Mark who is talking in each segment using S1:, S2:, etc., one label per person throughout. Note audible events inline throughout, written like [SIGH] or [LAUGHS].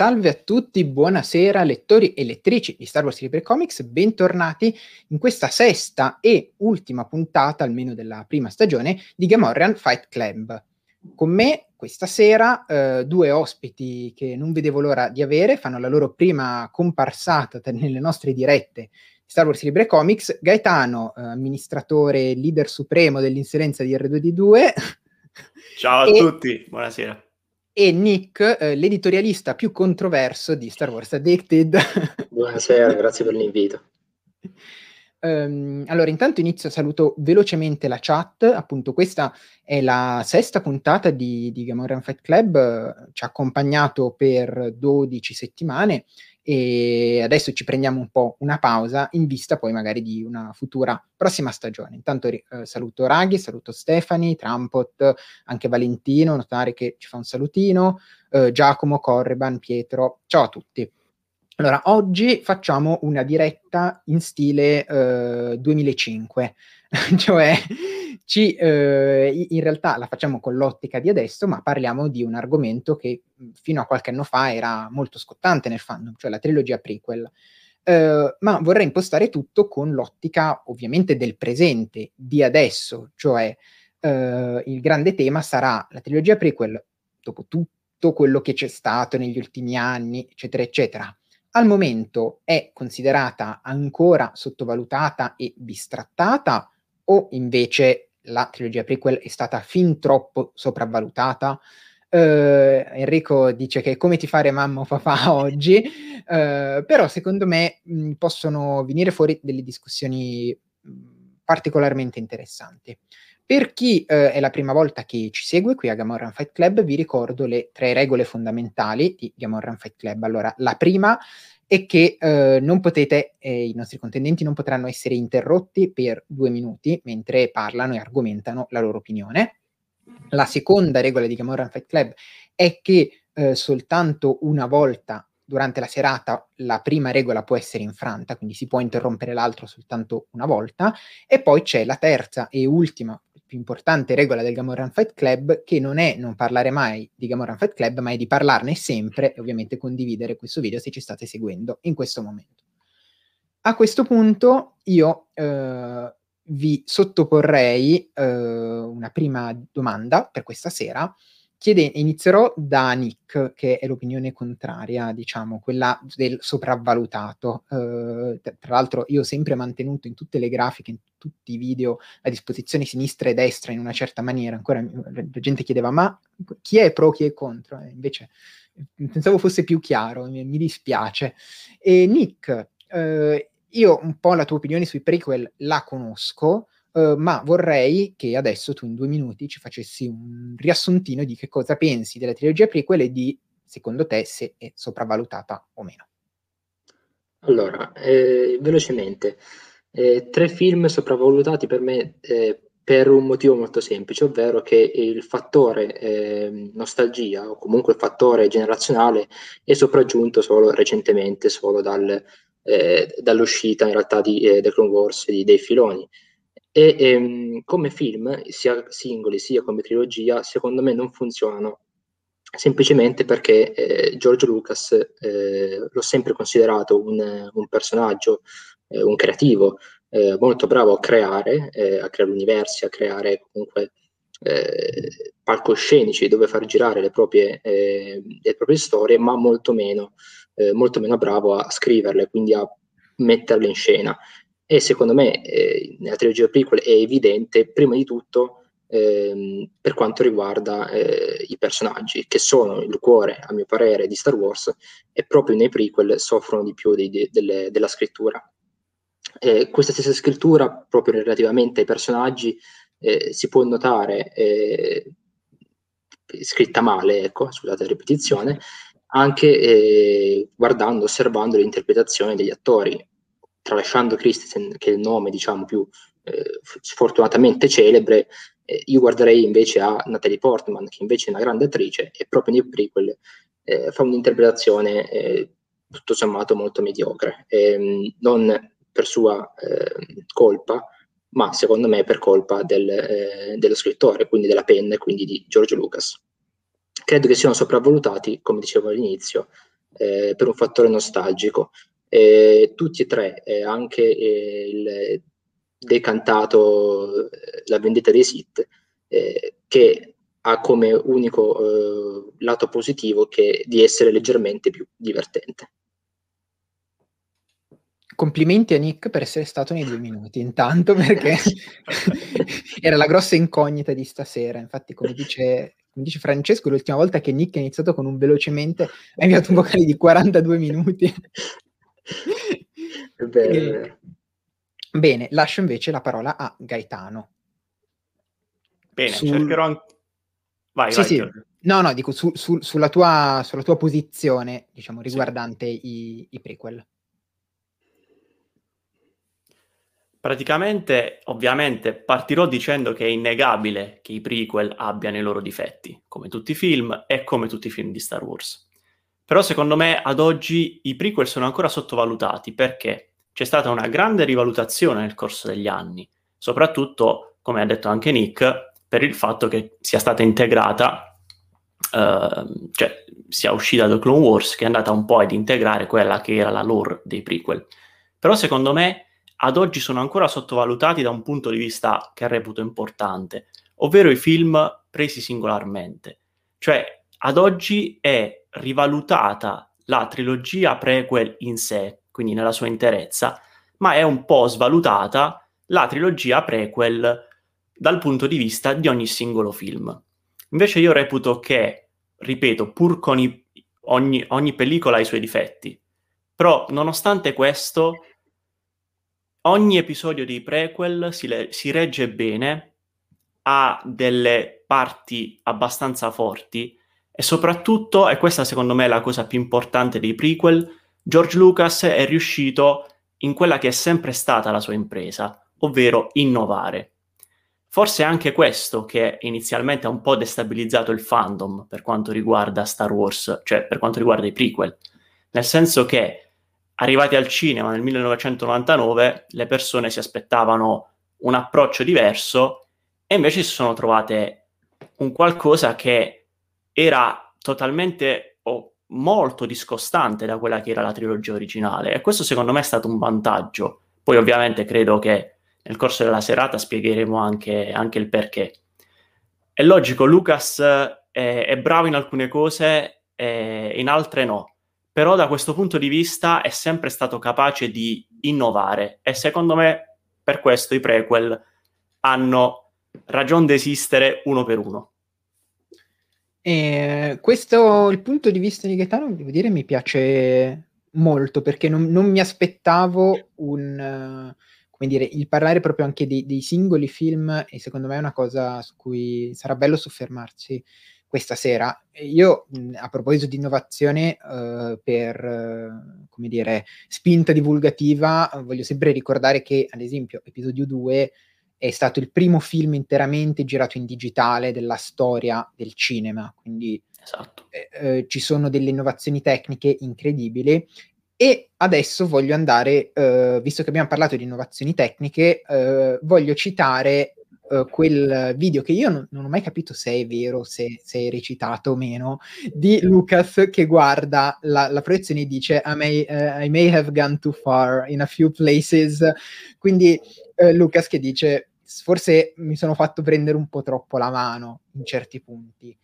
S1: Salve a tutti, buonasera lettori e lettrici di Star Wars Libre Comics, bentornati in questa sesta e ultima puntata, almeno della prima stagione, di Gamorrean Fight Club. Con me questa sera eh, due ospiti che non vedevo l'ora di avere, fanno la loro prima comparsata nelle nostre dirette di Star Wars Libre Comics, Gaetano, eh, amministratore leader supremo dell'inserenza di R2D2.
S2: Ciao a e... tutti, buonasera
S1: e Nick, eh, l'editorialista più controverso di Star Wars Addicted. [LAUGHS]
S3: Buonasera, grazie per l'invito.
S1: Um, allora, intanto inizio, saluto velocemente la chat, appunto questa è la sesta puntata di, di Gamorrean Fight Club, uh, ci ha accompagnato per 12 settimane e adesso ci prendiamo un po' una pausa in vista poi magari di una futura prossima stagione. Intanto eh, saluto Raghi, saluto Stefani, Trampot, anche Valentino, notare che ci fa un salutino, eh, Giacomo, Correban, Pietro, ciao a tutti. Allora, oggi facciamo una diretta in stile eh, 2005, [LAUGHS] cioè ci, eh, in realtà la facciamo con l'ottica di adesso, ma parliamo di un argomento che fino a qualche anno fa era molto scottante nel fandom, cioè la trilogia prequel. Uh, ma vorrei impostare tutto con l'ottica ovviamente del presente, di adesso, cioè uh, il grande tema sarà la trilogia prequel, dopo tutto quello che c'è stato negli ultimi anni, eccetera, eccetera, al momento è considerata ancora sottovalutata e bistrattata o invece la trilogia prequel è stata fin troppo sopravvalutata? Uh, Enrico dice che come ti fare mamma o papà [LAUGHS] oggi, uh, però secondo me mh, possono venire fuori delle discussioni mh, particolarmente interessanti. Per chi uh, è la prima volta che ci segue qui a Gamorran Fight Club, vi ricordo le tre regole fondamentali di Gamorran Fight Club. Allora, la prima è che non potete, eh, i nostri contendenti non potranno essere interrotti per due minuti mentre parlano e argomentano la loro opinione. La seconda regola di Gamorran Fight Club è che eh, soltanto una volta durante la serata la prima regola può essere infranta, quindi si può interrompere l'altro soltanto una volta, e poi c'è la terza e ultima, più importante regola del Gamorran Fight Club, che non è non parlare mai di Gamorran Fight Club, ma è di parlarne sempre e ovviamente condividere questo video se ci state seguendo in questo momento. A questo punto io eh, vi sottoporrei eh, una prima domanda per questa sera. Chiede, inizierò da Nick, che è l'opinione contraria, diciamo, quella del sopravvalutato. Uh, tra l'altro, io ho sempre mantenuto in tutte le grafiche, in tutti i video, a disposizione sinistra e destra in una certa maniera. Ancora la gente chiedeva, ma chi è pro, chi è contro? E invece pensavo fosse più chiaro, mi, mi dispiace. E Nick, uh, io un po' la tua opinione sui prequel la conosco, uh, ma vorrei che adesso tu in due minuti ci facessi un riassuntino di che cosa pensi della trilogia prequel e di, secondo te, se è sopravvalutata o meno.
S3: Allora, eh, velocemente, eh, tre film sopravvalutati per me eh, per un motivo molto semplice, ovvero che il fattore eh, nostalgia o comunque il fattore generazionale è sopraggiunto solo recentemente, solo dal eh, dall'uscita in realtà di eh, The Clone Wars di dei filoni. E ehm, come film, sia singoli sia come trilogia, secondo me non funzionano semplicemente perché eh, George Lucas eh, l'ho sempre considerato un, un personaggio, eh, un creativo, eh, molto bravo a creare, a creare universi, a creare comunque eh, palcoscenici dove far girare le proprie, eh, le proprie storie, ma molto meno, eh, molto meno bravo a scriverle, quindi a metterle in scena. E secondo me eh, nella trilogia prequel è evidente, prima di tutto, ehm, per quanto riguarda eh, i personaggi, che sono il cuore, a mio parere, di Star Wars, e proprio nei prequel soffrono di più di, di, delle, della scrittura. Eh, questa stessa scrittura, proprio relativamente ai personaggi, eh, si può notare eh, scritta male, ecco, scusate la ripetizione, anche eh, guardando, osservando l'interpretazione degli attori. Tralasciando Christensen, che è il nome diciamo più eh, sfortunatamente celebre, eh, io guarderei invece a Natalie Portman, che invece è una grande attrice e proprio nei prequel eh, fa un'interpretazione eh, tutto sommato molto mediocre, ehm, non per sua ehm, colpa, ma secondo me per colpa del, eh, dello scrittore, quindi della penna e quindi di George Lucas, credo che siano sopravvalutati, come dicevo all'inizio, eh, per un fattore nostalgico. Eh, tutti e tre, eh, anche eh, il decantato eh, La vendetta dei Sith, eh, che ha come unico lato positivo che di essere leggermente più divertente.
S1: Complimenti a Nick per essere stato nei due minuti, intanto perché [LAUGHS] era la grossa incognita di stasera. Infatti, come dice, come dice, Francesco, l'ultima volta che Nick ha iniziato con un velocemente ha inviato un vocale di 42 minuti.
S3: È vero, e, vero.
S1: Bene, lascio invece la parola a Gaetano.
S2: Bene, Sul... cercherò anche...
S1: Vai, sì, vai. Sì. No, no, dico su, su, sulla, tua, sulla, tua, posizione, diciamo, riguardante sì. i, i prequel.
S2: Praticamente, ovviamente, partirò dicendo che è innegabile che i prequel abbiano i loro difetti, come tutti i film e come tutti i film di Star Wars. Però secondo me ad oggi i prequel sono ancora sottovalutati perché c'è stata una grande rivalutazione nel corso degli anni, soprattutto, come ha detto anche Nick, per il fatto che sia stata integrata, eh, cioè sia uscita da Clone Wars, che è andata un po' ad integrare quella che era la lore dei prequel. Però secondo me ad oggi sono ancora sottovalutati da un punto di vista che reputo importante, ovvero i film presi singolarmente. Cioè, ad oggi è rivalutata la trilogia prequel in sé, quindi nella sua interezza, ma è un po' svalutata la trilogia prequel dal punto di vista di ogni singolo film. Invece io reputo che, ripeto, pur con i, ogni, ogni pellicola ha i suoi difetti, però nonostante questo, ogni episodio dei prequel si, le, si regge bene, ha delle parti abbastanza forti e soprattutto, e questa secondo me è la cosa più importante dei prequel, George Lucas è riuscito in quella che è sempre stata la sua impresa, ovvero innovare. Forse è anche questo che inizialmente ha un po' destabilizzato il fandom per quanto riguarda Star Wars, cioè per quanto riguarda i prequel, nel senso che arrivati al cinema nel 1999 le persone si aspettavano un approccio diverso e invece si sono trovate un qualcosa che era totalmente o molto discostante da quella che era la trilogia originale e questo secondo me è stato un vantaggio. Poi ovviamente credo che nel corso della serata spiegheremo anche, anche il perché. È logico, Lucas è, è bravo in alcune cose e in altre no, però da questo punto di vista è sempre stato capace di innovare e secondo me per questo i prequel hanno ragione di esistere uno per uno.
S1: E questo, il punto di vista di Gaetano, devo dire, mi piace molto perché non, non mi aspettavo un, come dire, il parlare proprio anche dei, dei, singoli film e secondo me è una cosa su cui sarà bello soffermarsi questa sera. Io, a proposito di innovazione, uh, per, uh, come dire, spinta divulgativa, voglio sempre ricordare che, ad esempio, episodio 2 è stato il primo film interamente girato in digitale della storia del cinema, quindi esatto. eh, eh, ci sono delle innovazioni tecniche incredibili. E adesso voglio andare, eh, visto che abbiamo parlato di innovazioni tecniche, eh, voglio citare Uh, quel video che io non, non, ho mai capito se è vero, se, se, è recitato o meno, di Lucas che guarda la, la proiezione e dice I may, uh, I may, have gone too far in a few places. Quindi Lucas che dice forse mi sono fatto prendere un po' troppo la mano in certi punti.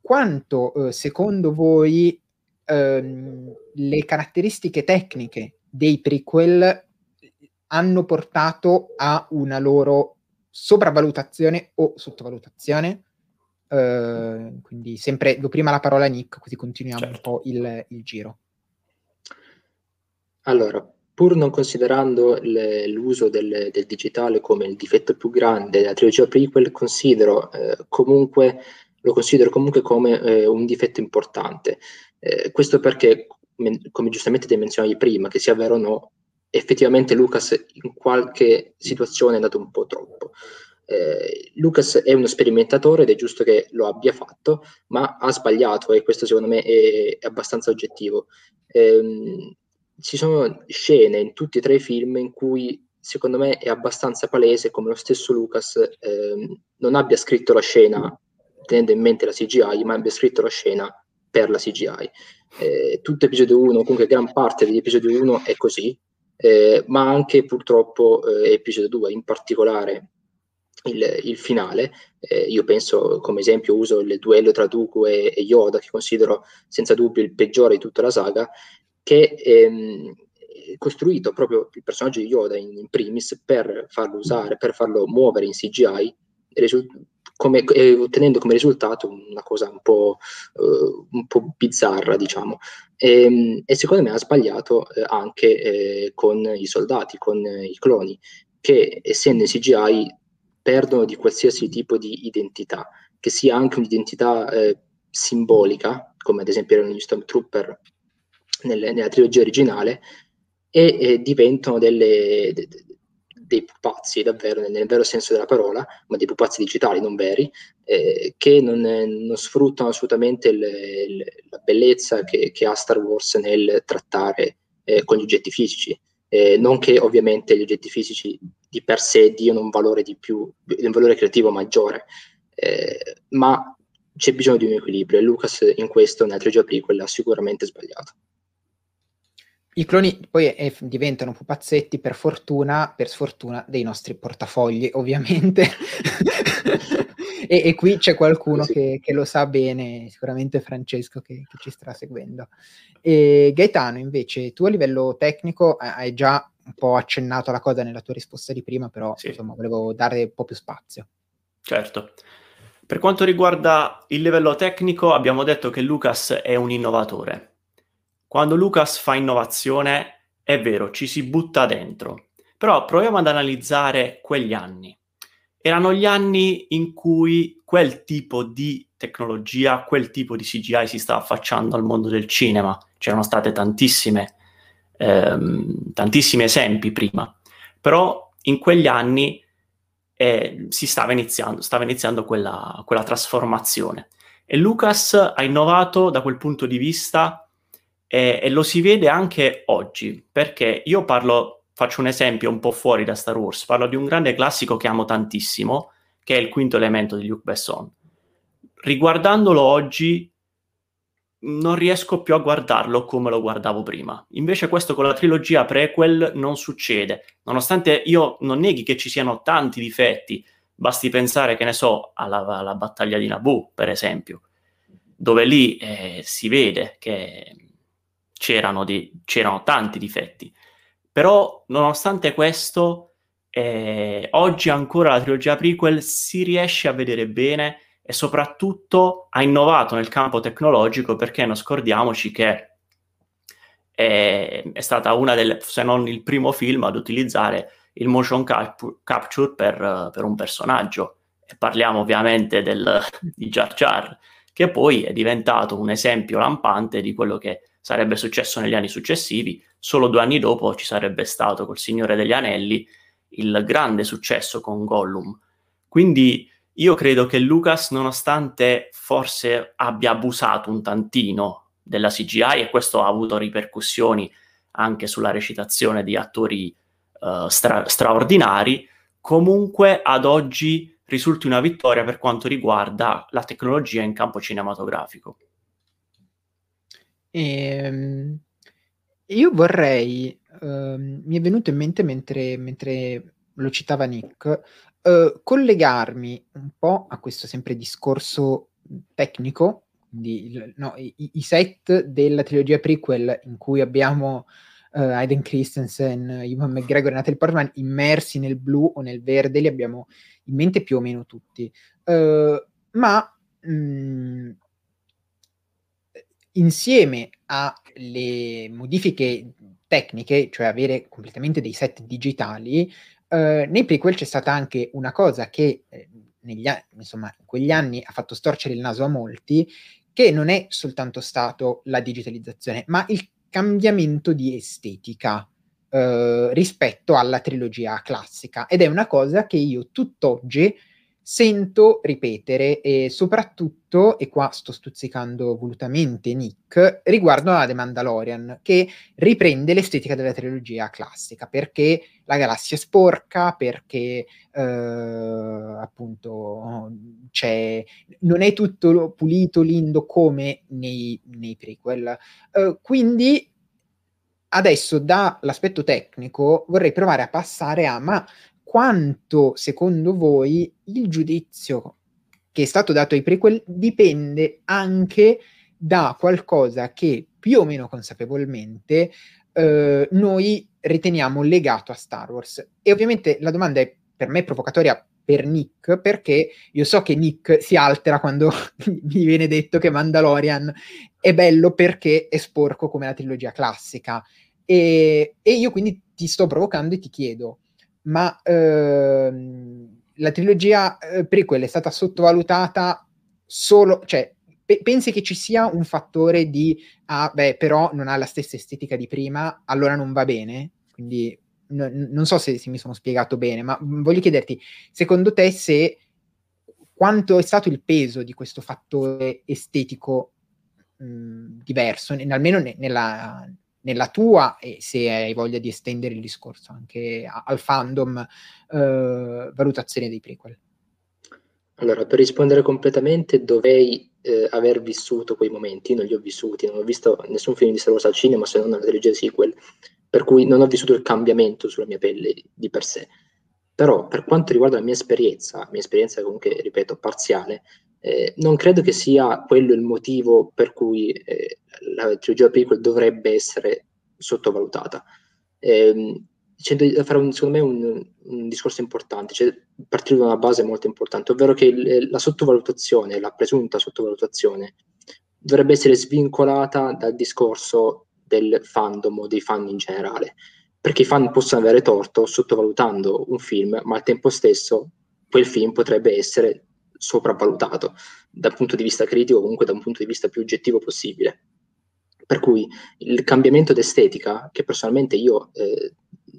S1: Quanto eh, secondo voi ehm, le caratteristiche tecniche dei prequel hanno portato a una loro sopravvalutazione o sottovalutazione? Uh, quindi sempre do prima la parola a Nick, così continuiamo certo. un po' il, il giro.
S3: Allora, pur non considerando le, l'uso del, del, digitale come il difetto più grande della trilogia prequel, considero, eh, comunque, lo considero comunque come eh, un difetto importante. Eh, questo perché, come giustamente ti menzionavi prima, che sia vero o no, effettivamente Lucas in qualche situazione è andato un po' troppo. Eh, Lucas è uno sperimentatore ed è giusto che lo abbia fatto, ma ha sbagliato e questo secondo me è, è abbastanza oggettivo. Eh, ci sono scene in tutti e tre i film in cui secondo me è abbastanza palese come lo stesso Lucas eh, non abbia scritto la scena tenendo in mente la CGI, ma abbia scritto la scena per la CGI. Eh, tutto episodio 1, comunque gran parte dell'episodio 1 è così, eh, ma anche purtroppo eh, episodio 2, in particolare il, il finale. Eh, io penso, come esempio, uso il duello tra Dooku e, e, Yoda, che considero senza dubbio il peggiore di tutta la saga, che ehm, costruito proprio il personaggio di Yoda in, in, primis per farlo usare, per farlo muovere in CGI, risu- come, eh, ottenendo come risultato una cosa un po', uh, un po bizzarra, diciamo. E, ehm, e, secondo me ha sbagliato eh, anche eh, con i soldati, con i cloni, che essendo in CGI perdono di qualsiasi tipo di identità, che sia anche un'identità eh, simbolica, come ad esempio erano gli Stormtrooper nelle, nella trilogia originale, e eh, diventano delle, de, dei pupazzi davvero, nel, nel, vero senso della parola, ma dei pupazzi digitali, non veri, eh, che non, non, sfruttano assolutamente il, il, la bellezza che, che, ha Star Wars nel trattare eh, con gli oggetti fisici. Eh, non che ovviamente gli oggetti fisici di per sé diano un valore di più, un valore creativo maggiore, eh, ma c'è bisogno di un equilibrio e Lucas in questo nella trilogia prequel ha sicuramente sbagliato.
S1: I cloni poi è, diventano pupazzetti per fortuna, per sfortuna dei nostri portafogli, [LAUGHS] ovviamente. e, e, qui c'è qualcuno sì. che, che, lo sa bene, sicuramente Francesco che, che ci sta seguendo. E Gaetano, invece, tu a livello tecnico hai già un po' accennato alla cosa nella tua risposta di prima, però sì. insomma volevo dare un po' più spazio.
S2: Certo. Per quanto riguarda il livello tecnico, abbiamo detto che Lucas è un innovatore. Quando Lucas fa innovazione, è vero, ci si butta dentro. Però proviamo ad analizzare quegli anni. Erano gli anni in cui quel tipo di tecnologia, quel tipo di CGI si stava affacciando al mondo del cinema. C'erano state tantissime, ehm, tantissimi esempi prima. Però in quegli anni eh, si stava iniziando, stava iniziando quella, quella trasformazione. E Lucas ha innovato da quel punto di vista e, e, lo si vede anche oggi, perché io parlo, faccio un esempio un po' fuori da Star Wars, parlo di un grande classico che amo tantissimo, che è il quinto elemento di Luc Besson. Riguardandolo oggi non riesco più a guardarlo come lo guardavo prima. Invece questo con la trilogia prequel non succede, nonostante io non neghi che ci siano tanti difetti, basti pensare, che ne so, alla, alla battaglia di Naboo, per esempio, dove lì eh, si vede che c'erano, di, c'erano tanti difetti. Però, nonostante questo, eh, oggi ancora la trilogia prequel si riesce a vedere bene e soprattutto ha innovato nel campo tecnologico perché non scordiamoci che è, è stata una delle, se non il primo film ad utilizzare il motion cap- capture per, per, un personaggio. E parliamo ovviamente del, di Jar Jar, che poi è diventato un esempio lampante di quello che sarebbe successo negli anni successivi. Solo due anni dopo ci sarebbe stato col Signore degli Anelli il grande successo con Gollum. Quindi io credo che Lucas, nonostante forse abbia abusato un tantino della CGI, e questo ha avuto ripercussioni anche sulla recitazione di attori uh, stra- straordinari, comunque ad oggi risulti una vittoria per quanto riguarda la tecnologia in campo cinematografico.
S1: Ehm, io vorrei, ehm, mi è venuto in mente mentre, mentre lo citava Nick, eh, collegarmi un po' a questo sempre discorso tecnico, di, no, i, i, set della trilogia prequel in cui abbiamo uh, Aiden Christensen, Ivan McGregor e Natalie Portman immersi nel blu o nel verde, li abbiamo in mente più o meno tutti. Uh, ma mh, mm, insieme alle modifiche tecniche, cioè avere completamente dei set digitali, eh, nei prequel c'è stata anche una cosa che eh, negli anni, insomma, in quegli anni ha fatto storcere il naso a molti, che non è soltanto stato la digitalizzazione, ma il cambiamento di estetica eh, rispetto alla trilogia classica. Ed è una cosa che io tutt'oggi sento ripetere e soprattutto, e qua sto stuzzicando volutamente Nick, riguardo a The Mandalorian, che riprende l'estetica della trilogia classica, perché la galassia è sporca, perché eh, appunto c'è, non è tutto pulito, lindo come nei, nei prequel. Uh, quindi adesso dall'aspetto tecnico vorrei provare a passare a ma quanto secondo voi il giudizio che è stato dato ai prequel dipende anche da qualcosa che più o meno consapevolmente eh, noi riteniamo legato a Star Wars. E ovviamente la domanda è per me provocatoria per Nick, perché io so che Nick si altera quando [LAUGHS] mi viene detto che Mandalorian è bello perché è sporco come la trilogia classica. E, e io quindi ti sto provocando e ti chiedo, ma ehm, la trilogia eh, prequel è stata sottovalutata solo, cioè pe- pensi che ci sia un fattore di, ah beh però non ha la stessa estetica di prima, allora non va bene? Quindi n- non so se, se, mi sono spiegato bene, ma voglio chiederti, secondo te se quanto è stato il peso di questo fattore estetico mh, diverso, n- almeno ne- nella nella tua e se hai voglia di estendere il discorso anche al fandom eh, valutazione dei prequel.
S3: Allora, per rispondere completamente dovrei eh, aver vissuto quei momenti, non li ho vissuti, non ho visto nessun film di Star Wars al cinema se non la trilogia sequel, per cui non ho vissuto il cambiamento sulla mia pelle di per sé. Però per quanto riguarda la mia esperienza, mia esperienza comunque, ripeto, parziale, eh, non credo che sia quello il motivo per cui eh, la trilogia prequel dovrebbe essere sottovalutata. Eh, c'è da fare un, secondo me un, un discorso importante, cioè partire da una base molto importante, ovvero che il, la sottovalutazione, la presunta sottovalutazione, dovrebbe essere svincolata dal discorso del fandom o dei fan in generale, perché i fan possono avere torto sottovalutando un film, ma al tempo stesso quel film potrebbe essere sopravvalutato dal punto di vista critico, comunque da un punto di vista più oggettivo possibile. Per cui il cambiamento d'estetica, che personalmente io eh,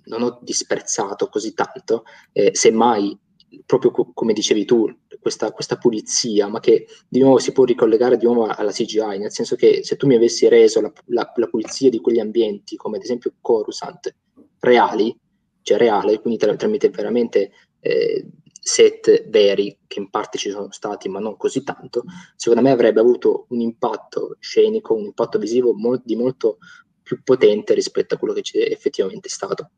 S3: non ho disprezzato così tanto, eh, semmai, proprio co- come dicevi tu, questa, questa, pulizia, ma che di nuovo si può ricollegare di nuovo alla CGI, nel senso che se tu mi avessi reso la, la, la pulizia di quegli ambienti, come ad esempio Coruscant, reali, cioè reale, quindi tramite veramente eh, set veri, che in parte ci sono stati, ma non così tanto, secondo me avrebbe avuto un impatto scenico, un impatto visivo mo- di molto più potente rispetto a quello che c'è effettivamente stato.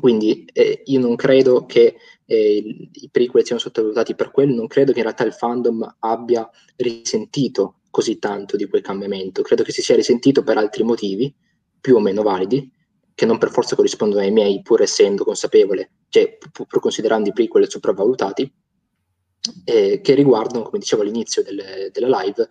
S3: Quindi eh, io non credo che eh, i prequel siano sottovalutati per quello, non credo che in realtà il fandom abbia risentito così tanto di quel cambiamento, credo che si sia risentito per altri motivi, più o meno validi, che non per forza corrispondono ai miei, pur essendo consapevole, cioè pur considerando i prequel sopravvalutati, eh, che riguardano, come dicevo all'inizio delle, della live,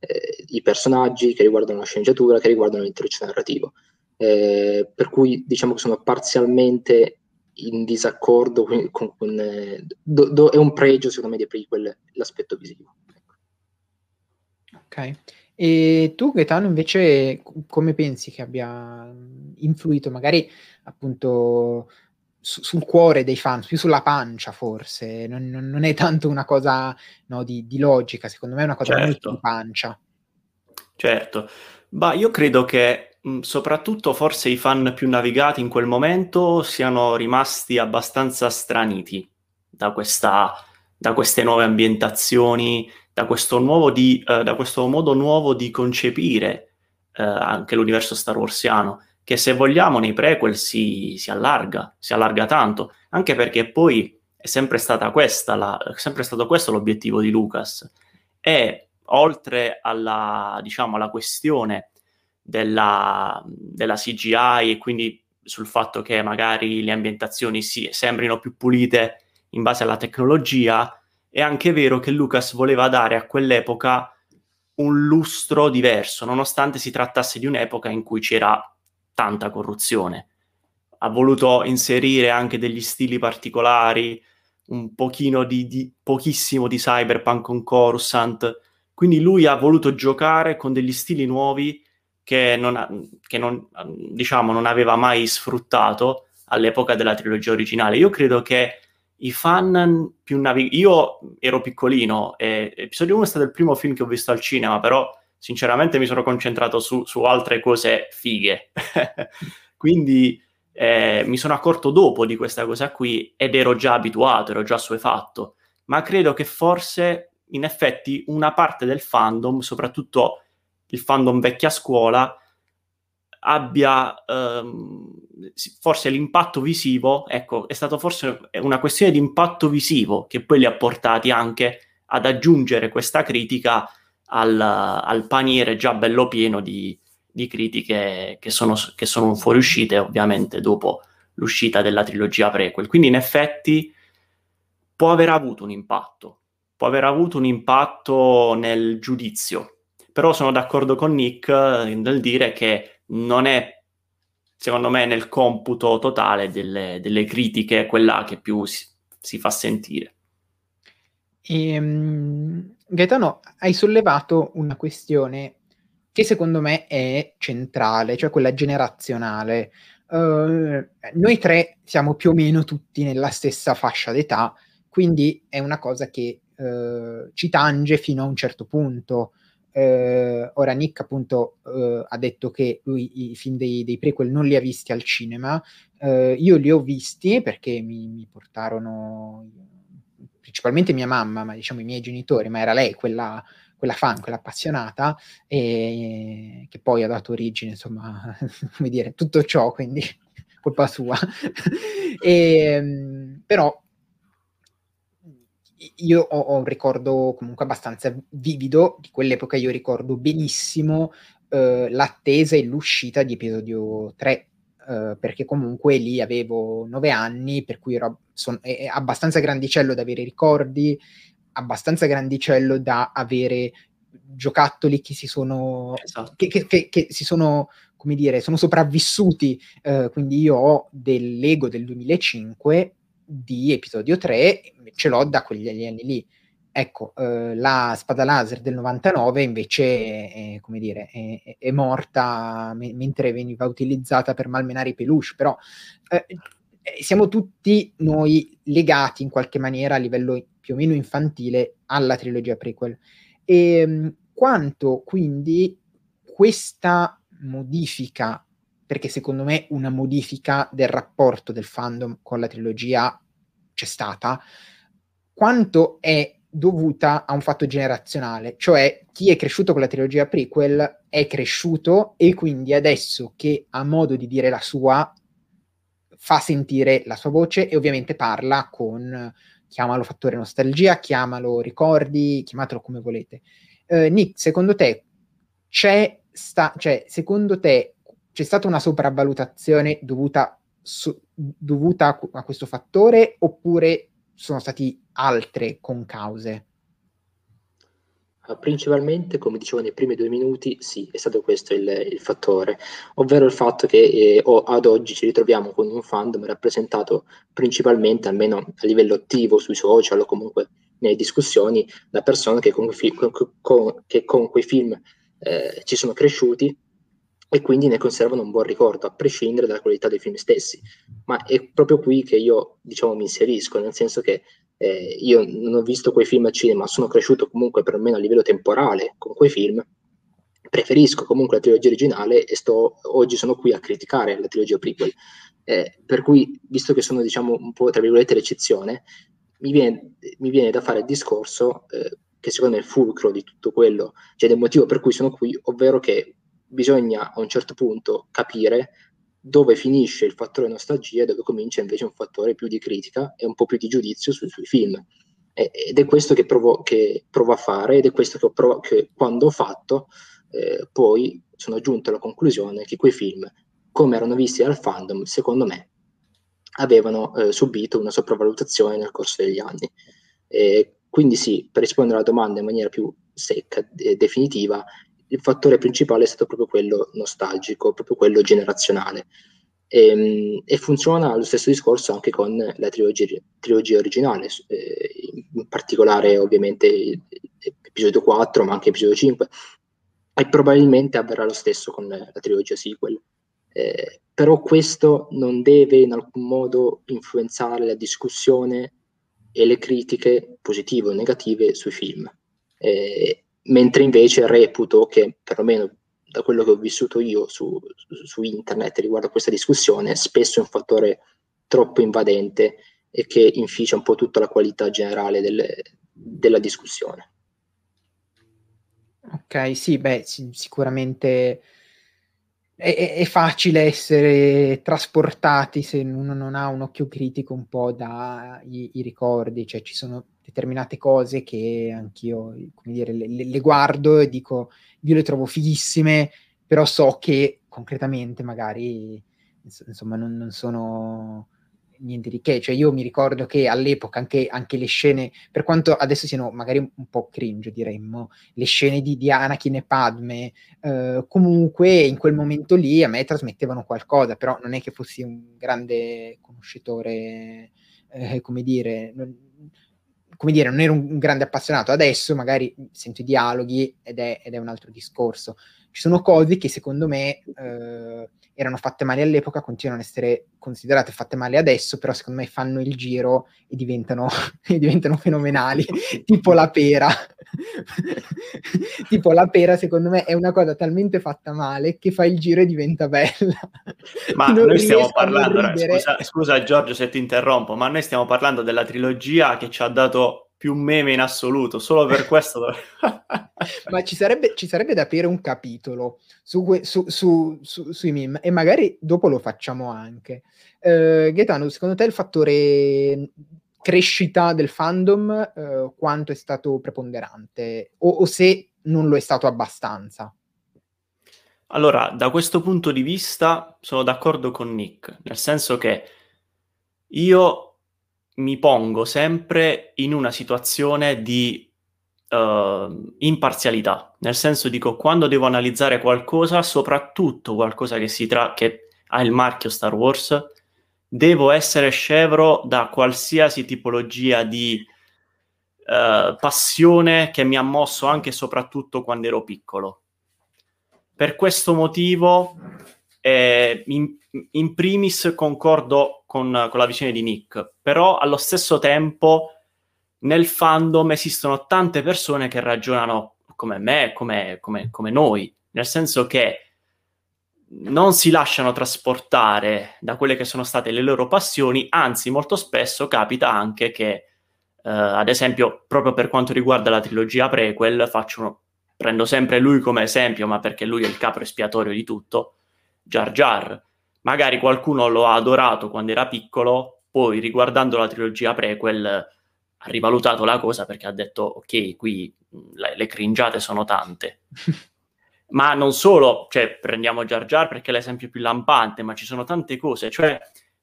S3: eh, i personaggi, che riguardano la sceneggiatura, che riguardano l'intreccio narrativo. Eh, per cui diciamo che sono parzialmente in disaccordo con, con, con eh, do, do, è un pregio secondo me dei prequel l'aspetto visivo.
S1: Ok. E tu, Gaetano, invece, come pensi che abbia influito magari appunto su, sul cuore dei fan, più sulla pancia forse? Non, non, è tanto una cosa no, di, di, logica, secondo me è una cosa certo. molto di pancia.
S2: Certo, ma io credo che mh, soprattutto forse i fan più navigati in quel momento siano rimasti abbastanza straniti da, questa, da queste nuove ambientazioni, da questo, di, uh, da questo modo nuovo di concepire uh, anche l'universo Star Warsiano, che se vogliamo nei prequel si, si, allarga, si allarga tanto, anche perché poi è sempre, la, è sempre stato questo l'obiettivo di Lucas. E oltre alla, diciamo, alla questione della, della CGI e quindi sul fatto che magari le ambientazioni si, sembrino più pulite in base alla tecnologia, è anche vero che Lucas voleva dare a quell'epoca un lustro diverso, nonostante si trattasse di un'epoca in cui c'era tanta corruzione. Ha voluto inserire anche degli stili particolari, un pochino di, di pochissimo di cyberpunk con Coruscant, quindi lui ha voluto giocare con degli stili nuovi che non, che non, diciamo, non aveva mai sfruttato all'epoca della trilogia originale. Io credo che i fan più navigati. Io ero piccolino e episodio 1 è stato il primo film che ho visto al cinema, però sinceramente mi sono concentrato su, su altre cose fighe. [LAUGHS] Quindi eh, mi sono accorto dopo di questa cosa qui ed ero già abituato, ero già suefatto. Ma credo che forse, in effetti, una parte del fandom, soprattutto il fandom vecchia scuola, abbia ehm, forse l'impatto visivo, ecco, è stato forse una questione di impatto visivo che poi li ha portati anche ad aggiungere questa critica al, al paniere già bello pieno di, di critiche che sono, che sono fuoriuscite ovviamente dopo l'uscita della trilogia prequel. Quindi in effetti può aver avuto un impatto, può aver avuto un impatto nel giudizio, però sono d'accordo con Nick nel dire che non è, secondo me, nel computo totale delle, delle critiche quella che più si, si fa sentire.
S1: E, um, Gaetano, hai sollevato una questione che secondo me è centrale, cioè quella generazionale. Uh, noi tre siamo più o meno tutti nella stessa fascia d'età, quindi è una cosa che uh, ci tange fino a un certo punto. Eh, ora Nick appunto eh, ha detto che lui i film dei, dei, prequel non li ha visti al cinema, eh, io li ho visti perché mi, mi, portarono principalmente mia mamma, ma diciamo i miei genitori, ma era lei quella, quella fan, quella appassionata, e che poi ha dato origine, insomma, [LAUGHS] come dire, tutto ciò, quindi [LAUGHS] colpa sua. e, [LAUGHS] ehm, però io ho, ho, un ricordo comunque abbastanza vivido di quell'epoca, io ricordo benissimo eh, l'attesa e l'uscita di episodio 3, eh, perché comunque lì avevo nove anni, per cui ero son, è, abbastanza grandicello da avere ricordi, abbastanza grandicello da avere giocattoli che si sono, esatto. che, che, che, che, si sono, come dire, sono sopravvissuti. Eh, quindi io ho del Lego del 2005 di episodio 3, ce l'ho da quegli anni lì. Ecco, eh, la spada laser del 99 invece è, come dire, è, è morta me- mentre veniva utilizzata per malmenare i peluche, però eh, eh, siamo tutti noi legati in qualche maniera a livello più o meno infantile alla trilogia prequel. E ehm, quanto quindi questa modifica perché secondo me una modifica del rapporto del fandom con la trilogia c'è stata, quanto è dovuta a un fatto generazionale, cioè chi è cresciuto con la trilogia prequel è cresciuto e quindi adesso che ha modo di dire la sua, fa sentire la sua voce e ovviamente parla con, chiamalo fattore nostalgia, chiamalo ricordi, chiamatelo come volete. Uh, Nick, secondo te c'è, sta, cioè, secondo te c'è stata una sopravvalutazione dovuta, su, dovuta a questo fattore oppure sono stati altre concause?
S3: Ah, principalmente, come dicevo nei primi due minuti, sì, è stato questo il, il fattore, ovvero il fatto che eh, ad oggi ci ritroviamo con un fandom rappresentato principalmente, almeno a livello attivo sui social o comunque nelle discussioni, da persone che con, che con quei film eh, ci sono cresciuti e quindi ne conservano un buon ricordo, a prescindere dalla qualità dei film stessi. Ma è proprio qui che io, diciamo, mi inserisco, nel senso che eh, io non ho visto quei film al cinema, sono cresciuto comunque perlomeno a livello temporale con quei film, preferisco comunque la trilogia originale e sto, oggi sono qui a criticare la trilogia prequel. Eh, per cui, visto che sono, diciamo, un po', tra virgolette, l'eccezione, mi viene, mi viene da fare il discorso eh, che secondo me è il fulcro di tutto quello, cioè del motivo per cui sono qui, ovvero che bisogna a un certo punto capire dove finisce il fattore nostalgia e dove comincia invece un fattore più di critica e un po' più di giudizio sui, film. E, ed è questo che provo, che provo, a fare ed è questo che, provo, che quando ho fatto eh, poi sono giunto alla conclusione che quei film, come erano visti dal fandom, secondo me avevano eh, subito una sopravvalutazione nel corso degli anni. E quindi sì, per rispondere alla domanda in maniera più secca e definitiva, il fattore principale è stato proprio quello nostalgico, proprio quello generazionale. E, ehm, e funziona lo stesso discorso anche con la trilogia, trilogia originale, eh, in particolare ovviamente episodio 4, ma anche episodio 5, e probabilmente avverrà lo stesso con la trilogia sequel. Eh, però questo non deve in alcun modo influenzare la discussione e le critiche positive o negative sui film. Eh, mentre invece reputo che, perlomeno da quello che ho vissuto io su, su internet riguardo a questa discussione, spesso è un fattore troppo invadente e che inficia un po' tutta la qualità generale delle, della discussione.
S1: Ok, sì, beh, sì, sicuramente è, è, facile essere trasportati se uno non ha un occhio critico un po' dai ricordi, cioè ci sono determinate cose che anch'io, come dire, le, le, guardo e dico, io le trovo fighissime, però so che concretamente magari, insomma, non, non sono niente di che, cioè io mi ricordo che all'epoca anche, anche, le scene, per quanto adesso siano magari un po' cringe diremmo, le scene di, di Anakin e Padme, eh, comunque in quel momento lì a me trasmettevano qualcosa, però non è che fossi un grande conoscitore, eh, come dire... Non, come dire, non ero un, grande appassionato, adesso magari sento i dialoghi ed è, ed è un altro discorso. Ci sono cose che secondo me eh, erano fatte male all'epoca, continuano ad essere considerate fatte male adesso, però secondo me fanno il giro e diventano, [LAUGHS] e diventano fenomenali, [LAUGHS] tipo la pera. tipo la pera, secondo me, è una cosa talmente fatta male che fa il giro e diventa bella.
S2: Ma non noi stiamo parlando, scusa, scusa Giorgio se ti interrompo, ma noi stiamo parlando della trilogia che ci ha dato più meme in assoluto, solo per [LAUGHS] questo. [LAUGHS]
S1: Ma ci sarebbe, ci sarebbe, da aprire un capitolo su, su, su, sui meme e magari dopo lo facciamo anche. Uh, Gaetano, secondo te il fattore crescita del fandom uh, quanto è stato preponderante o, o se non lo è stato abbastanza?
S2: Allora, da questo punto di vista sono d'accordo con Nick, nel senso che io mi pongo sempre in una situazione di uh, imparzialità, nel senso dico quando devo analizzare qualcosa, soprattutto qualcosa che, tra- che ha il marchio Star Wars, devo essere scevro da qualsiasi tipologia di uh, passione che mi ha mosso anche e soprattutto quando ero piccolo. Per questo motivo, eh, in, in primis concordo con, con la visione di Nick, però allo stesso tempo nel fandom esistono tante persone che ragionano come me, come, come, come noi, nel senso che non si lasciano trasportare da quelle che sono state le loro passioni, anzi molto spesso capita anche che, uh, ad esempio, proprio per quanto riguarda la trilogia prequel, faccio, prendo sempre lui come esempio, ma perché lui è il capo espiatorio di tutto, Jar Jar magari qualcuno lo ha adorato quando era piccolo, poi riguardando la trilogia prequel ha rivalutato la cosa perché ha detto ok, qui le, le cringiate sono tante. [LAUGHS] ma non solo, cioè prendiamo Jar Jar perché è l'esempio più lampante, ma ci sono tante cose, cioè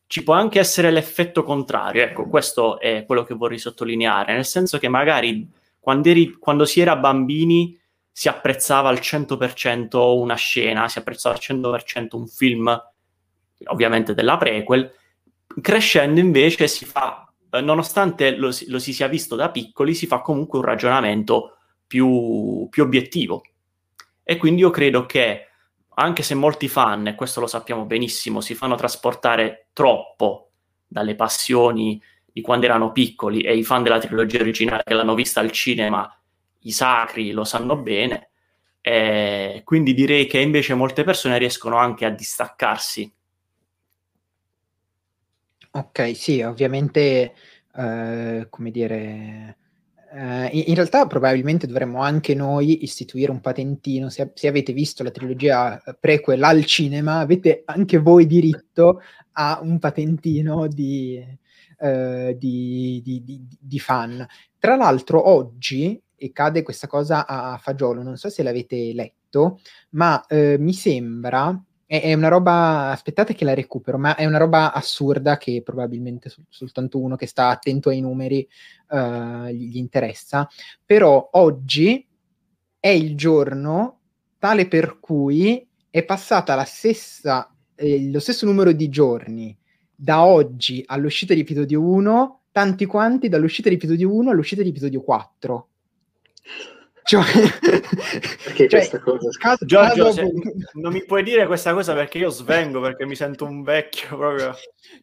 S2: ci può anche essere l'effetto contrario, ecco, questo è quello che vorrei sottolineare, nel senso che magari quando, eri, quando si era bambini si apprezzava al 100% una scena, si apprezzava al 100% un film ovviamente della prequel, crescendo invece si fa, eh, nonostante lo, lo, si sia visto da piccoli, si fa comunque un ragionamento più, più obiettivo. E quindi io credo che, anche se molti fan, e questo lo sappiamo benissimo, si fanno trasportare troppo dalle passioni di quando erano piccoli e i fan della trilogia originale che l'hanno vista al cinema, i sacri lo sanno bene, e quindi direi che invece molte persone riescono anche a distaccarsi
S1: Ok, sì, ovviamente, eh, come dire, eh, in, realtà probabilmente dovremmo anche noi istituire un patentino. Se, se, avete visto la trilogia prequel al cinema, avete anche voi diritto a un patentino di, eh, di, di, di fan. Tra l'altro, oggi, e cade questa cosa a fagiolo, non so se l'avete letto, ma eh, mi sembra è, è, una roba, aspettate che la recupero, ma è una roba assurda che probabilmente sol- soltanto uno che sta attento ai numeri uh, gli interessa. Però oggi è il giorno tale per cui è passata stessa, eh, lo stesso numero di giorni da oggi all'uscita di episodio 1, tanti quanti dall'uscita di episodio 1 all'uscita di episodio 4. Cioè,
S3: perché cioè, questa cosa?
S2: Caso, Giorgio. Se, non mi puoi dire questa cosa perché io svengo, perché mi sento un vecchio proprio.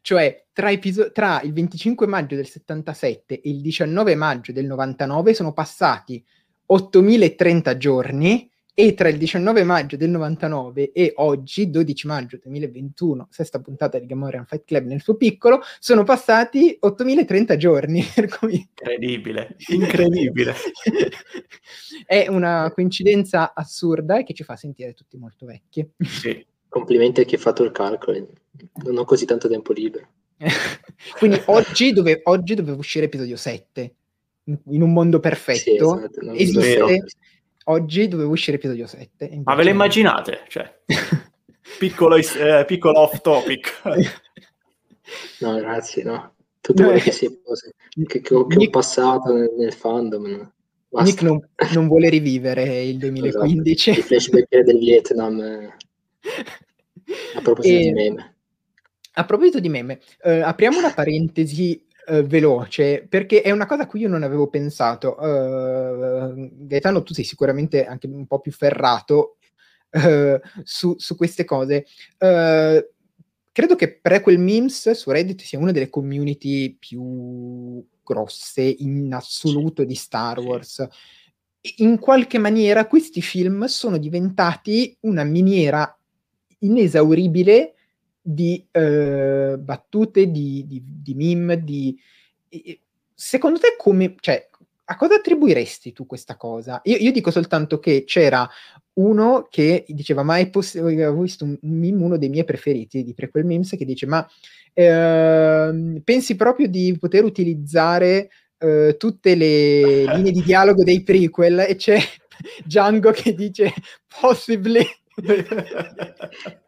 S1: Cioè, tra, episo- tra il 25 maggio del 77 e il 19 maggio del 99 sono passati 8030 giorni e tra il 19 maggio del 99 e oggi, 12 maggio 2021, sesta puntata di Gamorian Fight Club nel suo piccolo, sono passati 8030 giorni. [LAUGHS]
S2: Incredibile, incredibile. [LAUGHS]
S1: È una coincidenza assurda e che ci fa sentire tutti molto vecchi.
S2: Sì.
S3: Complimenti a chi ha fatto il calcolo, non ho così tanto tempo libero. [LAUGHS]
S1: Quindi oggi, dove, oggi doveva uscire episodio 7, in, un mondo perfetto, sì, esatto, esiste oggi doveva uscire episodio 7.
S2: Ma ve le immaginate? Cioè, piccolo, eh, piccolo off topic. [LAUGHS]
S3: no, ragazzi, no. Tutte no, che, si cose che, che, ho, che Nick, ho passato nel, nel fandom. No.
S1: Nick non, non, vuole rivivere il 2015.
S3: Esatto. Il flashback del Vietnam. Eh. A proposito e, di meme.
S1: A proposito di meme, eh, apriamo una parentesi uh, veloce, perché è una cosa a cui io non avevo pensato. Uh, Gaetano, tu sei sicuramente anche un po' più ferrato uh, su, su, queste cose. credo che Prequel Memes su Reddit sia una delle community più grosse in assoluto di Star Wars. In qualche maniera questi film sono diventati una miniera inesauribile di eh, battute, di, di, di meme, di... Secondo te come... Cioè, a cosa attribuiresti tu questa cosa? Io, io dico soltanto che c'era uno che diceva, ma è possibile, ho visto un meme, uno dei miei preferiti di prequel memes, che dice, ma eh, pensi proprio di poter utilizzare eh, tutte le [LAUGHS] linee di dialogo dei prequel e c'è Django che dice, possibly. [LAUGHS]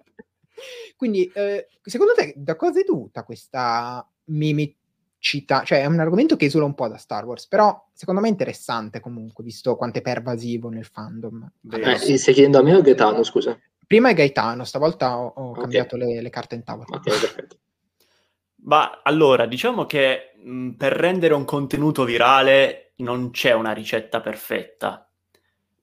S1: Quindi, eh, secondo te, da cosa è dovuta questa mimicità? Cioè, è un argomento che esula un po' da Star Wars, però secondo me è interessante comunque, visto quanto è pervasivo nel fandom.
S3: Eh, stai chiedendo a me o Gaetano, scusa?
S1: Prima è Gaetano, stavolta ho, ho okay. cambiato le, le, carte in tavola.
S3: Ok, perfetto.
S2: Ma allora, diciamo che mh, per rendere un contenuto virale non c'è una ricetta perfetta.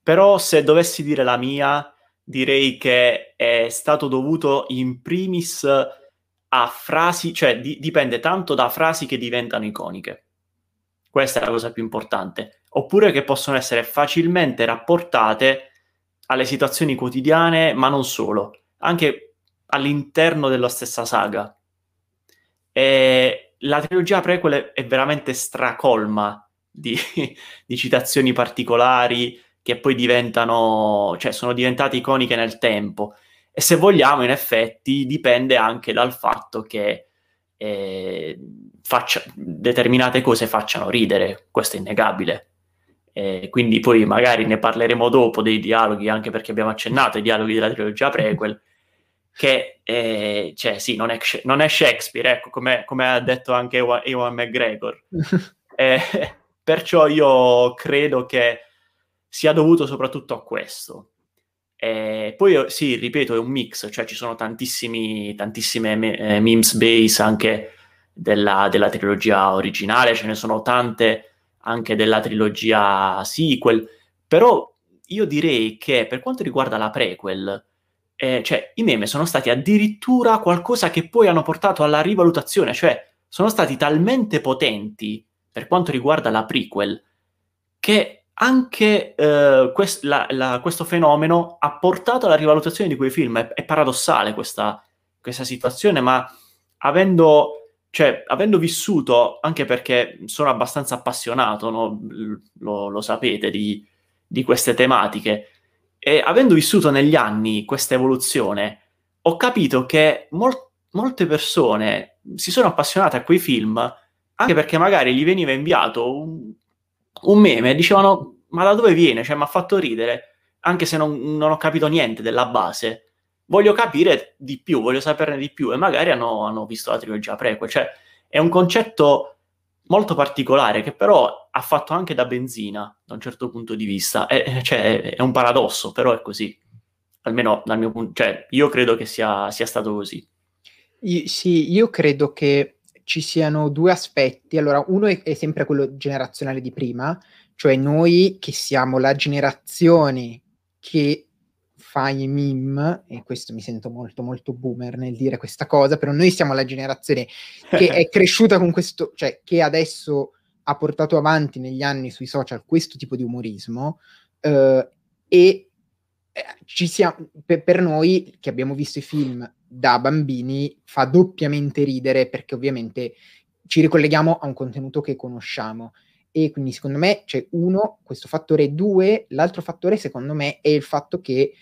S2: Però se dovessi dire la mia, direi che è stato dovuto in primis a frasi, cioè di, dipende tanto da frasi che diventano iconiche. Questa è la cosa più importante. Oppure che possono essere facilmente rapportate alle situazioni quotidiane, ma non solo, anche all'interno della stessa saga. E la trilogia prequel è veramente stracolma di, [LAUGHS] di citazioni particolari, che poi diventano, cioè sono diventate iconiche nel tempo. E se vogliamo, in effetti, dipende anche dal fatto che eh, faccia, determinate cose facciano ridere, questo è innegabile. Eh, quindi poi magari ne parleremo dopo dei dialoghi, anche perché abbiamo accennato ai dialoghi della trilogia prequel, che eh, cioè, sì, non è, non è Shakespeare, ecco, come, come, ha detto anche Ewan, Ewan McGregor. [LAUGHS] Eh, [LAUGHS] perciò io credo che sia dovuto soprattutto a questo. E poi sì, ripeto, è un mix, cioè ci sono tantissime me- eh, memes base anche della, della, trilogia originale, ce ne sono tante anche della trilogia sequel, però io direi che per quanto riguarda la prequel, eh, cioè i meme sono stati addirittura qualcosa che poi hanno portato alla rivalutazione, cioè sono stati talmente potenti per quanto riguarda la prequel che anche eh, quest- la, la, questo fenomeno ha portato alla rivalutazione di quei film. È, è paradossale questa, questa, situazione, ma avendo, cioè, avendo, vissuto, anche perché sono abbastanza appassionato, no? lo, lo, sapete, di, di, queste tematiche, e avendo vissuto negli anni questa evoluzione, ho capito che mol- molte persone si sono appassionate a quei film anche perché magari gli veniva inviato un, un meme dicevano ma da dove viene? Cioè mi ha fatto ridere, anche se non, non, ho capito niente della base. Voglio capire di più, voglio saperne di più e magari hanno, hanno visto la trilogia prequel. Cioè è un concetto molto particolare che però ha fatto anche da benzina da un certo punto di vista. È, cioè, è un paradosso, però è così. Almeno dal mio punto, cioè io credo che sia, sia stato così.
S1: I, sì, io credo che ci siano due aspetti. Allora, uno è, è sempre quello generazionale di prima, cioè noi che siamo la generazione che fa i meme, e questo mi sento molto molto boomer nel dire questa cosa, però noi siamo la generazione che è [LAUGHS] cresciuta con questo, cioè che adesso ha portato avanti negli anni sui social questo tipo di umorismo eh, e eh, ci siamo, per, per, noi che abbiamo visto i film da bambini fa doppiamente ridere perché ovviamente ci ricolleghiamo a un contenuto che conosciamo e quindi secondo me c'è uno, questo fattore, due, l'altro fattore secondo me è il fatto che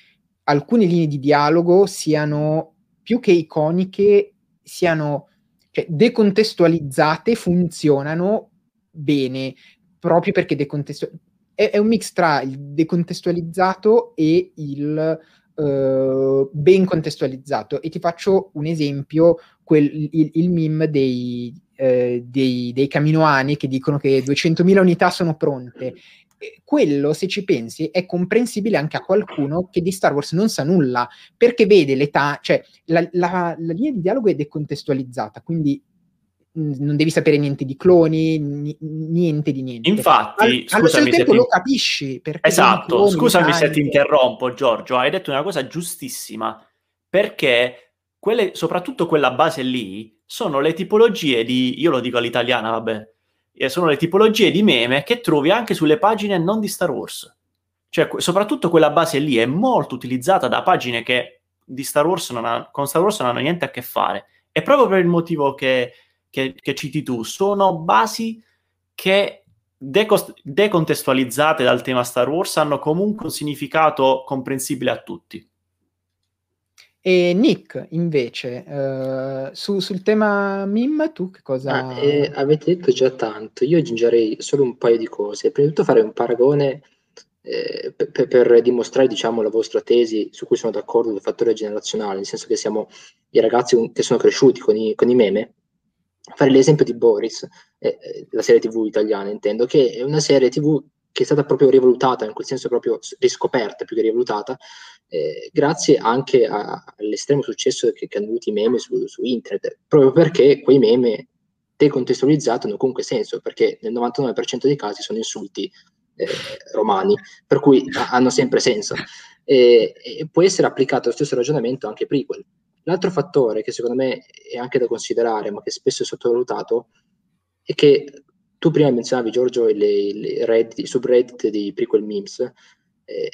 S1: alcune linee di dialogo siano più che iconiche, siano cioè, decontestualizzate, funzionano bene, proprio perché decontestualizzate. È, è, un mix tra il decontestualizzato e il uh, ben contestualizzato. E ti faccio un esempio, quel, il, il meme dei, eh, dei, dei caminoani che dicono che 200.000 unità sono pronte. Quello, se ci pensi, è comprensibile anche a qualcuno che di Star Wars non sa nulla, perché vede l'età, cioè la, la, la linea di dialogo è decontestualizzata, quindi non devi sapere niente di cloni, n- niente di niente.
S2: Infatti, All-
S1: scusami se ti... lo capisci.
S2: Esatto, cloni, scusami se ti interrompo Giorgio, hai detto una cosa giustissima, perché quelle, soprattutto quella base lì sono le tipologie di, io lo dico all'italiana, vabbè, eh, sono le tipologie di meme che trovi anche sulle pagine non di Star Wars. Cioè, soprattutto quella base lì è molto utilizzata da pagine che di Star Wars non ha, con Star Wars non hanno niente a che fare. E proprio per il motivo che, che, che citi tu, sono basi che decost- decontestualizzate dal tema Star Wars hanno comunque un significato comprensibile a tutti.
S1: E Nick, invece, eh, su, sul tema MIM, tu che cosa...
S3: Ah, eh, avete detto già tanto, io aggiungerei solo un paio di cose. Prima di tutto fare un paragone eh, per, per, dimostrare diciamo, la vostra tesi su cui sono d'accordo del fattore generazionale, nel senso che siamo i ragazzi che sono cresciuti con i, con i meme. Fare l'esempio di Boris, eh, la serie TV italiana intendo, che è una serie TV che è stata proprio rivalutata, in quel senso proprio riscoperta più che rivalutata, eh, grazie anche a, all'estremo successo che, che, hanno avuto i meme su, su, internet, proprio perché quei meme decontestualizzati hanno comunque senso, perché nel 99% dei casi sono insulti eh, romani, per cui hanno sempre senso. E, e, può essere applicato lo stesso ragionamento anche prequel. L'altro fattore che secondo me è anche da considerare, ma che spesso è sottovalutato, è che tu prima menzionavi, Giorgio, Reddit, i subreddit dei prequel memes. Eh,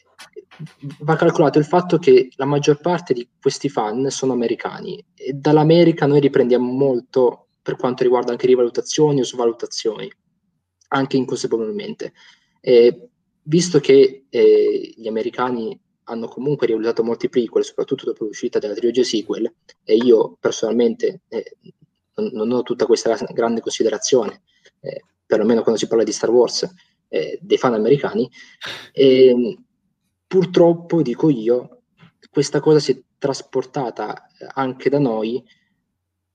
S3: va calcolato il fatto che la maggior parte di questi fan sono americani e dall'America noi riprendiamo molto per quanto riguarda anche rivalutazioni o svalutazioni, anche inconsapevolmente. Eh, visto che eh, gli americani hanno comunque rivalutato molti prequel, soprattutto dopo l'uscita della trilogia sequel, e io personalmente eh, non, non, ho tutta questa grande considerazione, eh, perlomeno quando si parla di Star Wars, eh, dei fan americani. E, purtroppo, dico io, questa cosa si è trasportata anche da noi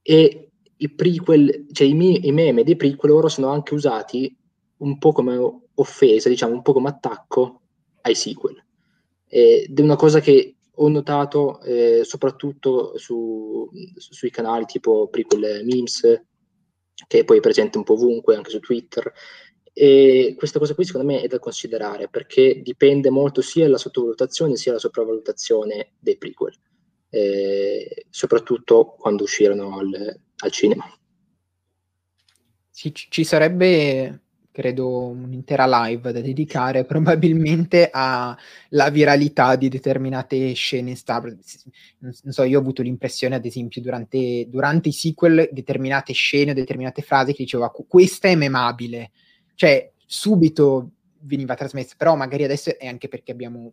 S3: e i prequel, cioè i, i meme dei prequel ora sono anche usati un po' come offesa, diciamo, un po' come attacco ai sequel. Ed è una cosa che ho notato eh, soprattutto su, sui canali tipo prequel memes che poi è presente un po' ovunque, anche su Twitter. E questa cosa qui secondo me è da considerare perché dipende molto sia dalla sottovalutazione sia dalla sopravvalutazione dei prequel, eh, soprattutto quando uscirono al, al cinema.
S1: Sì, ci sarebbe credo un'intera live da dedicare [LAUGHS] probabilmente alla viralità di determinate scene Star. Non, so, io ho avuto l'impressione, ad esempio, durante, durante i sequel, determinate scene determinate frasi che diceva questa è memabile, cioè subito veniva trasmessa, però magari adesso è anche perché abbiamo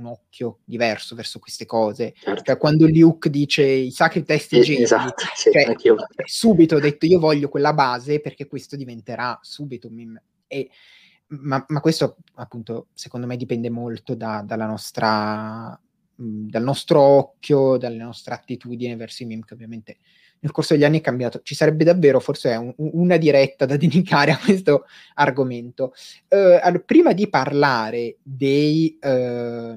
S1: un occhio diverso verso queste cose. Certo. Cioè, quando Luke dice i sacri testi eh, Jedi, esatto, sì, cioè, subito ho detto io voglio quella base perché questo diventerà subito un meme. E, ma, ma, questo appunto secondo me dipende molto da, dalla nostra, dal nostro occhio, dalle nostre attitudini verso i meme che ovviamente nel corso degli anni è cambiato. Ci sarebbe davvero forse un, una diretta da [LAUGHS] dedicare a questo argomento. Uh, allora, prima di parlare dei, uh,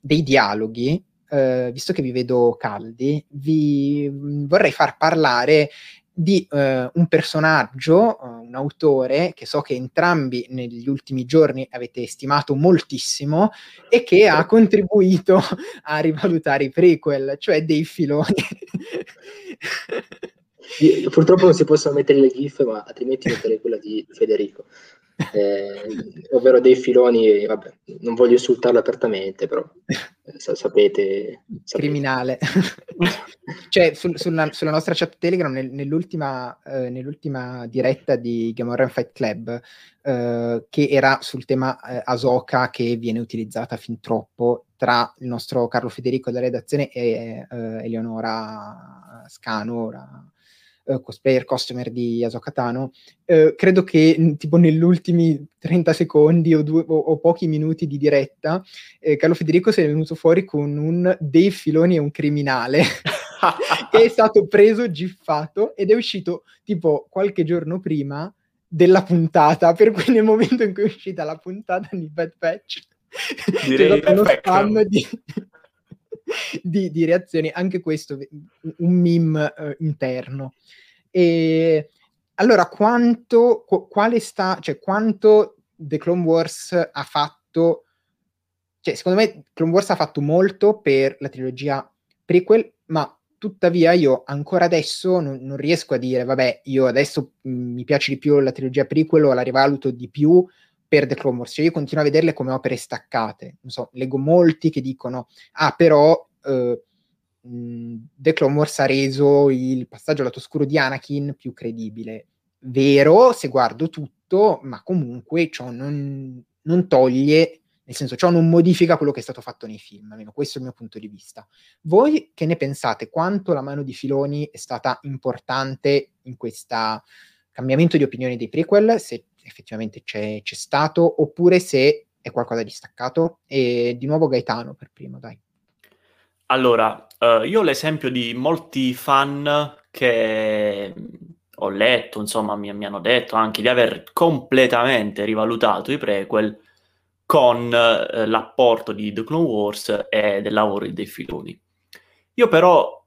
S1: dei dialoghi, uh, visto che vi vedo caldi, vi vorrei far parlare di uh, un personaggio, uh, un autore che so che entrambi negli ultimi giorni avete stimato moltissimo e che ha contribuito [LAUGHS] a rivalutare i prequel, cioè dei filoni. [LAUGHS]
S3: Purtroppo non si possono mettere le gif, ma altrimenti metterei quella di Federico eh, ovvero dei filoni, vabbè, non voglio insultarlo apertamente, però eh, sapete, sapete,
S1: Criminale. [LAUGHS] cioè, sul, sulla, sulla, nostra chat Telegram, nel, nell'ultima, eh, nell'ultima, diretta di Gamorrean Fight Club, eh, che era sul tema eh, Asoka che viene utilizzata fin troppo tra il nostro Carlo Federico della redazione e eh, Eleonora Scano, ora uh, cosplayer customer di Asokatano, uh, credo che tipo negli ultimi 30 secondi o, due, o, o pochi minuti di diretta, eh, Carlo Federico si è venuto fuori con un dei filoni e un criminale. [LAUGHS] che è stato preso, giffato ed è uscito tipo qualche giorno prima della puntata, per cui nel momento in cui è uscita la puntata di Bad Patch
S2: Direi
S1: c'è uno spam di, [LAUGHS] di, di, reazioni, anche questo un meme uh, interno. E allora, quanto, qu- quale sta, cioè, quanto The Clone Wars ha fatto, cioè, secondo me Clone Wars ha fatto molto per la trilogia prequel, ma tuttavia io ancora adesso non, non riesco a dire, vabbè, io adesso mh, mi piace di più la trilogia prequel o la rivaluto di più per The Clone Wars, cioè io continuo a vederle come opere staccate, non so, leggo molti che dicono, ah però eh, The Clone Wars ha reso il passaggio al lato oscuro di Anakin più credibile. Vero, se guardo tutto, ma comunque ciò non, non toglie, nel senso ciò non modifica quello che è stato fatto nei film, almeno questo è il mio punto di vista. Voi che ne pensate? Quanto la mano di Filoni è stata importante in questo cambiamento di opinione dei prequel, se effettivamente c'è, c'è stato, oppure se è qualcosa di staccato? E di nuovo Gaetano per primo, dai.
S2: Allora, uh, io ho l'esempio di molti fan che ho letto, insomma, mi, mi, hanno detto anche di aver completamente rivalutato i prequel con uh, l'apporto di The Clone Wars e del lavoro dei filoni. Io però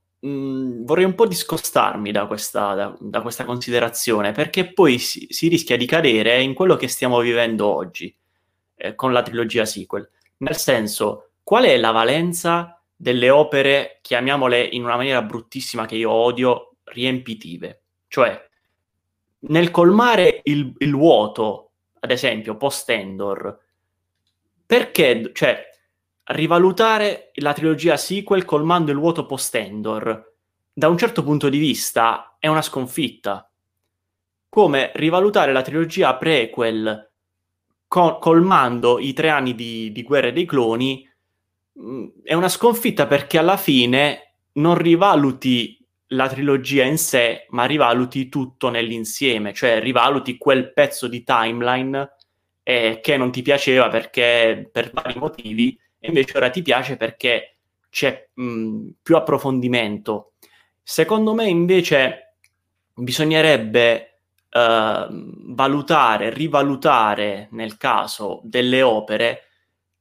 S2: vorrei un po' discostarmi da questa, da, da questa considerazione, perché poi si, si, rischia di cadere in quello che stiamo vivendo oggi eh, con la trilogia sequel. Nel senso, qual è la valenza delle opere, chiamiamole in una maniera bruttissima che io odio, riempitive. Cioè, nel colmare il, il vuoto, ad esempio, post-Endor, perché, cioè, rivalutare la trilogia sequel colmando il vuoto post-Endor, da un certo punto di vista, è una sconfitta. Come rivalutare la trilogia prequel co- colmando i tre anni di, di Guerra dei Cloni è una sconfitta perché alla fine non rivaluti la trilogia in sé, ma rivaluti tutto nell'insieme, cioè rivaluti quel pezzo di timeline eh, che non ti piaceva perché per vari motivi, invece ora ti piace perché c'è mh, più approfondimento. Secondo me invece bisognerebbe uh, valutare, rivalutare nel caso delle opere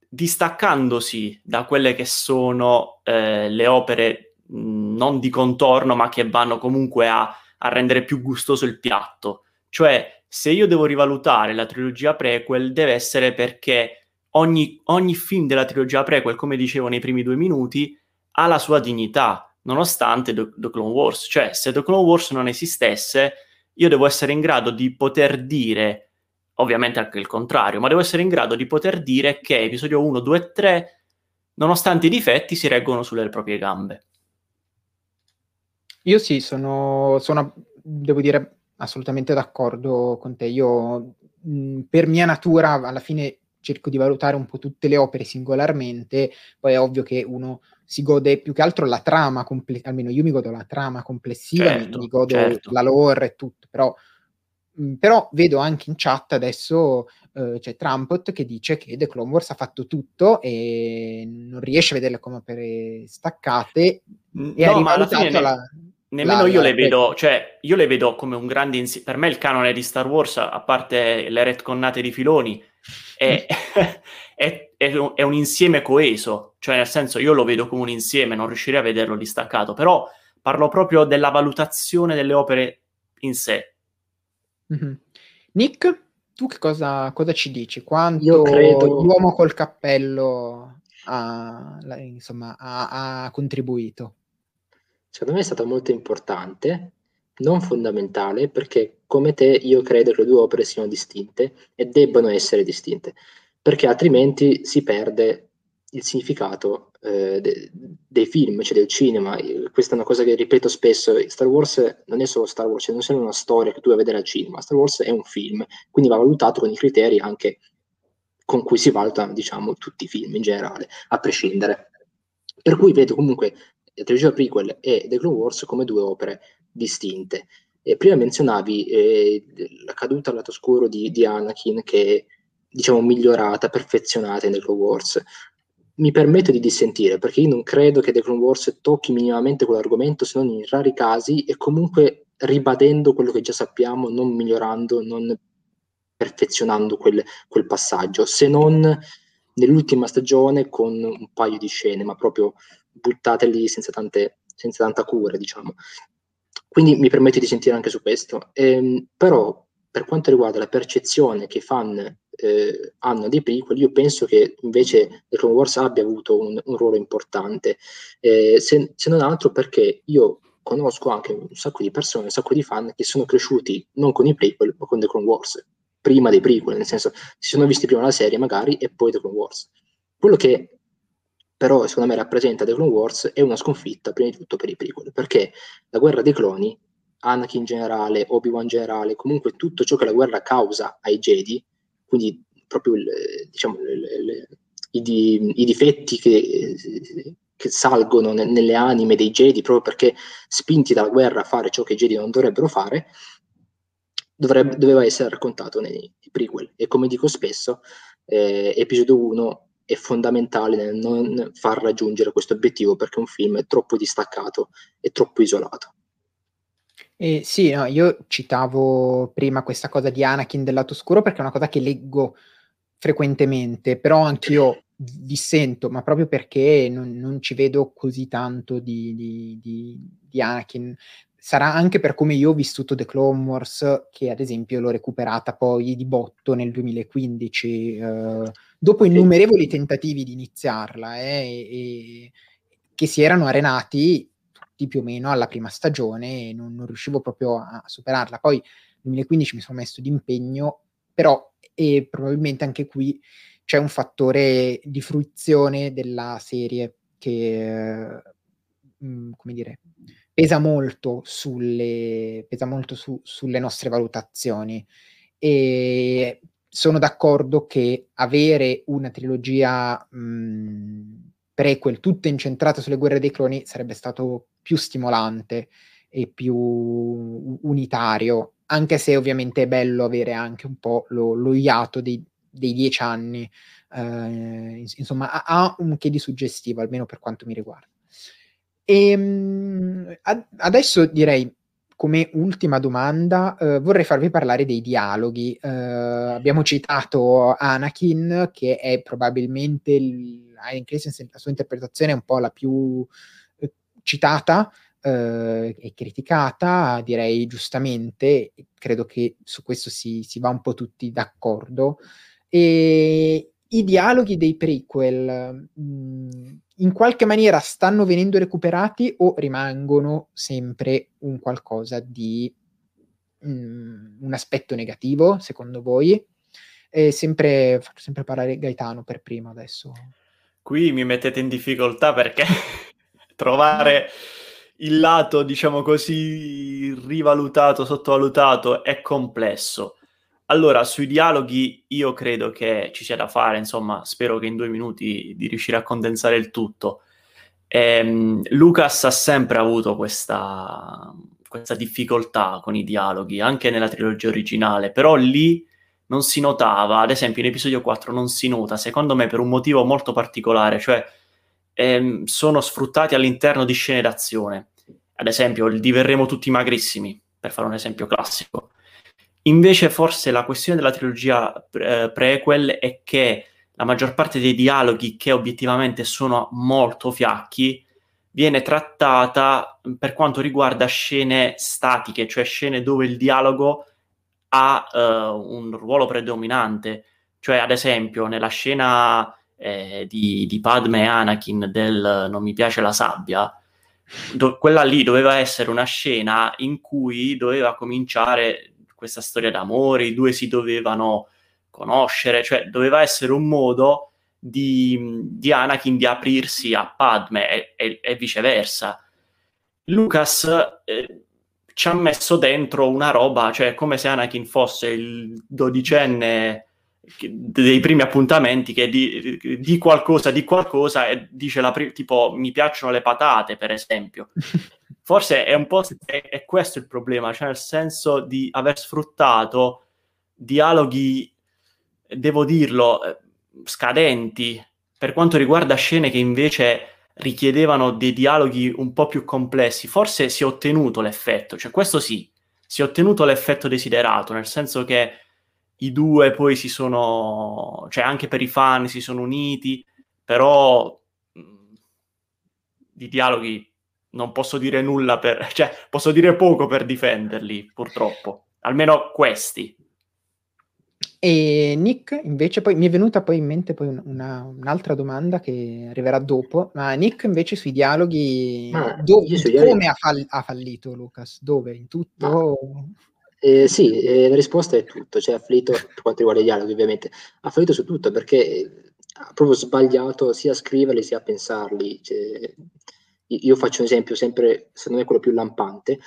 S2: distaccandosi da quelle che sono eh, le opere mh, non di contorno, ma che vanno comunque a, a, rendere più gustoso il piatto. Cioè, se io devo rivalutare la trilogia prequel, deve essere perché ogni, ogni film della trilogia prequel, come dicevo nei primi due minuti, ha la sua dignità, nonostante The, The Clone Wars. Cioè, se The Clone Wars non esistesse, io devo essere in grado di poter dire ovviamente anche il contrario, ma devo essere in grado di poter dire che episodio 1, 2 e 3, nonostante i difetti, si reggono sulle proprie gambe.
S1: Io sì, sono, sono devo dire, assolutamente d'accordo con te. Io, mh, per mia natura, alla fine cerco di valutare un po' tutte le opere singolarmente, poi è ovvio che uno si gode più che altro la trama, comple- almeno io mi godo la trama complessiva, certo, mi, godo certo. la lore e tutto, però Mhmm, però vedo anche in chat adesso uh, c'è Trumpet che dice che The Clone Wars ha fatto tutto e non riesce a vederle come opere staccate
S2: no, e ha rivalutato la... Nemmeno la, io la, le vedo, cioè io le vedo come un grande insieme. Per me il canone di Star Wars, a parte le retconnate di filoni, è, [LAUGHS] è, è, un, è, un, insieme coeso. Cioè, nel senso, io lo vedo come un insieme, non riuscirei a vederlo distaccato. Però parlo proprio della valutazione delle opere in sé.
S1: Mm-hmm. Nick, tu che cosa, cosa, ci dici? Quanto credo... l'uomo col cappello ha, insomma, ha, ha contribuito?
S3: Secondo me è stata molto importante, non fondamentale, perché come te io credo che le due opere siano distinte e debbano essere distinte, perché altrimenti si perde il significato eh, de- dei film, cioè del cinema. Questa è una cosa che ripeto spesso, Star Wars non è solo Star Wars, cioè non è una storia che tu vai a vedere al cinema, Star Wars è un film, quindi va valutato con i criteri anche con cui si valutano, diciamo, tutti i film in generale, a prescindere. Per cui vedo comunque la trilogia prequel e The Clone Wars come due opere distinte. E prima menzionavi eh, la caduta al lato oscuro di, di Anakin che è diciamo migliorata, perfezionata in The Clone Wars mi permetto di dissentire perché io non credo che The Clone Wars tocchi minimamente quell'argomento se non in rari casi e comunque ribadendo quello che già sappiamo, non migliorando, non perfezionando quel, quel passaggio, se non nell'ultima stagione con un paio di scene, ma proprio buttate lì senza, tante, senza tanta cura, diciamo. Quindi mi permetto di sentire anche su questo. Ehm, però per quanto riguarda la percezione che i fan eh, hanno dei prequel, io penso che invece The Clone Wars abbia avuto un, un ruolo importante, eh, se, se, non altro perché io conosco anche un sacco di persone, un sacco di fan che sono cresciuti non con i prequel, ma con The Clone Wars, prima dei prequel, nel senso si sono visti prima la serie magari e poi The Clone Wars. Quello che però secondo me rappresenta The Clone Wars è una sconfitta prima di tutto per i prequel, perché la guerra dei cloni, Anakin in generale, Obi-Wan in generale, comunque tutto ciò che la guerra causa ai Jedi, quindi proprio il, diciamo, le, le, i, di, i, difetti che, che salgono ne, nelle anime dei Jedi proprio perché spinti dalla guerra a fare ciò che i Jedi non dovrebbero fare, dovrebbe, doveva essere raccontato nei, nei, prequel. E come dico spesso, eh, episodio 1 è fondamentale nel non far raggiungere questo obiettivo perché un film è troppo distaccato e troppo isolato.
S1: Eh, sì, no, io citavo prima questa cosa di Anakin del lato oscuro perché è una cosa che leggo frequentemente, però anch'io dissento, ma proprio perché non, non ci vedo così tanto di, di, di, di, Anakin. Sarà anche per come io ho vissuto The Clone Wars, che ad esempio l'ho recuperata poi di botto nel 2015, eh, dopo innumerevoli tentativi di iniziarla, eh, e, e che si erano arenati tutti più o meno alla prima stagione e non, non riuscivo proprio a, superarla. Poi nel 2015 mi sono messo d'impegno, però e probabilmente anche qui c'è un fattore di fruizione della serie che, mh, mm, come dire, pesa molto sulle, pesa molto su, sulle nostre valutazioni. E sono d'accordo che avere una trilogia mh, mm, prequel tutta incentrata sulle guerre dei cloni sarebbe stato più stimolante e più unitario, anche se ovviamente è bello avere anche un po' lo, lo iato dei, dei dieci anni, eh, insomma ha, ha, un che di suggestivo, almeno per quanto mi riguarda. E, ehm, ad, adesso direi come ultima domanda, eh, vorrei farvi parlare dei dialoghi. Eh, abbiamo citato Anakin, che è probabilmente il, la sua interpretazione è un po' la più eh, citata eh, e criticata, direi giustamente, credo che su questo si, si va un po' tutti d'accordo. E i dialoghi dei prequel mh, mm, in qualche maniera stanno venendo recuperati o rimangono sempre un qualcosa di mh, mm, un aspetto negativo, secondo voi? E sempre, faccio sempre parlare Gaetano per primo adesso.
S2: Qui mi mettete in difficoltà perché [LAUGHS] trovare il lato, diciamo così, rivalutato, sottovalutato è complesso. Allora, sui dialoghi io credo che ci sia da fare, insomma, spero che in due minuti di riuscire a condensare il tutto. Ehm, Lucas ha sempre avuto questa, questa difficoltà con i dialoghi, anche nella trilogia originale, però lì non si notava, ad esempio in episodio 4 non si nota, secondo me per un motivo molto particolare, cioè ehm, sono sfruttati all'interno di scene d'azione. Ad esempio, il diverremo tutti magrissimi, per fare un esempio classico. Invece forse la questione della trilogia eh, prequel è che la maggior parte dei dialoghi che obiettivamente sono molto fiacchi viene trattata per quanto riguarda scene statiche, cioè scene dove il dialogo ha uh, un ruolo predominante. Cioè, ad esempio, nella scena eh, di, di, Padme e Anakin del Non mi piace la sabbia, do- quella lì doveva essere una scena in cui doveva cominciare questa storia d'amore, i due si dovevano conoscere, cioè doveva essere un modo di, di Anakin di aprirsi a Padme e, e, e viceversa. Lucas eh, ci ha messo dentro una roba, cioè come se Anakin fosse il dodicenne dei primi appuntamenti che di, di, qualcosa, di qualcosa e dice la pri- tipo mi piacciono le patate, per esempio. [LAUGHS] Forse è un po' è, è questo il problema, cioè nel senso di aver sfruttato dialoghi, devo dirlo, eh, scadenti. Per quanto riguarda scene che invece richiedevano dei dialoghi un po' più complessi, forse si è ottenuto l'effetto, cioè questo sì, si è ottenuto l'effetto desiderato, nel senso che i due poi si sono, cioè anche per i fan si sono uniti, però di dialoghi non posso dire nulla per, [LAUGHS] cioè posso dire poco per difenderli, purtroppo, almeno questi.
S1: E Nick, invece, poi mi è venuta poi in mente poi una, un'altra domanda che arriverà dopo, ma Nick invece sui dialoghi, ah, do, sui come. Ha, fall- ha, fallito Lucas? Dove? In tutto? Ah.
S3: Eh, sì, eh, la risposta è tutto, cioè ha fallito per quanto riguarda i dialoghi ovviamente, ha fallito su tutto perché ha proprio sbagliato sia a scriverli sia a pensarli. Cioè, io faccio un esempio sempre, secondo me quello più lampante,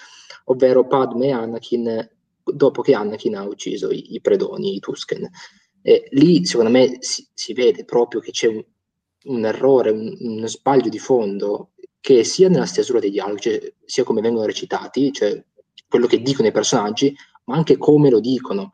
S3: ovvero Padme e Anakin dopo che Anakin ha ucciso i, i predoni, i Tusken. E lì secondo me si, si vede proprio che c'è un, un errore, un, uno sbaglio di fondo che sia nella stesura dei dialoghi, cioè, sia come vengono recitati, cioè quello che dicono i personaggi, ma anche come lo dicono.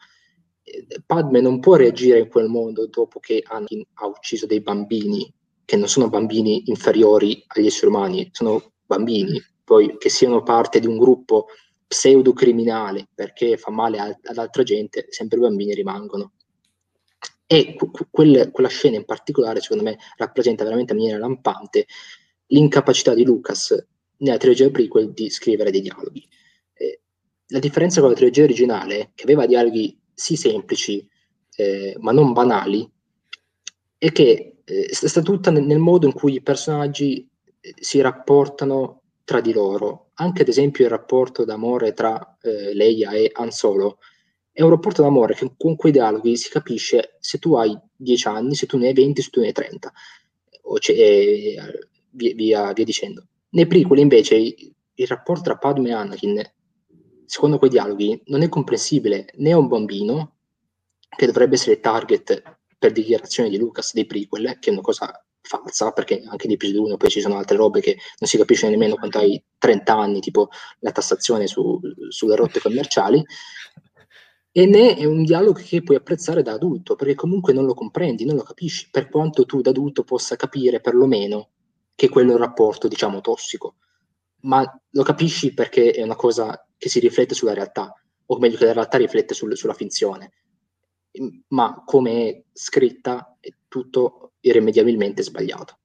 S3: Padme non può reagire in quel modo dopo che Anakin ha ucciso dei bambini, che non sono bambini inferiori agli esseri umani, sono bambini, poi che siano parte di un gruppo pseudo-criminale perché fa male a, ad altra gente, sempre i bambini rimangono. E que- quel, quella scena in particolare, secondo me, rappresenta veramente in maniera lampante l'incapacità di Lucas nella trilogia prequel di scrivere dei dialoghi. Eh, la differenza con la trilogia originale, che aveva dialoghi sì semplici, eh, ma non banali, è che eh, sta tutta nel, nel modo in cui i personaggi eh, si rapportano tra di loro. Anche ad esempio il rapporto d'amore tra eh, Leia e Han Solo è un rapporto d'amore che con quei dialoghi si capisce se tu hai 10 anni, se tu ne hai 20, se tu ne hai 30, o eh, via, via, via, dicendo. Nei prequel invece il, il rapporto tra Padme e Anakin, secondo quei dialoghi, non è comprensibile né a un bambino, che dovrebbe essere target per dichiarazione di Lucas dei prequel, che è una cosa falsa, perché anche di episodio 1 poi ci sono altre robe che non si capisce nemmeno quando hai 30 anni, tipo la tassazione su, sulle rotte commerciali, e né è un dialogo che puoi apprezzare da adulto, perché comunque non lo comprendi, non lo capisci, per quanto tu da adulto possa capire perlomeno che quello è un rapporto, diciamo, tossico, ma lo capisci perché è una cosa che si riflette sulla realtà, o meglio che la realtà riflette sul, sulla finzione, ma come scritta è tutto irrimediabilmente sbagliato.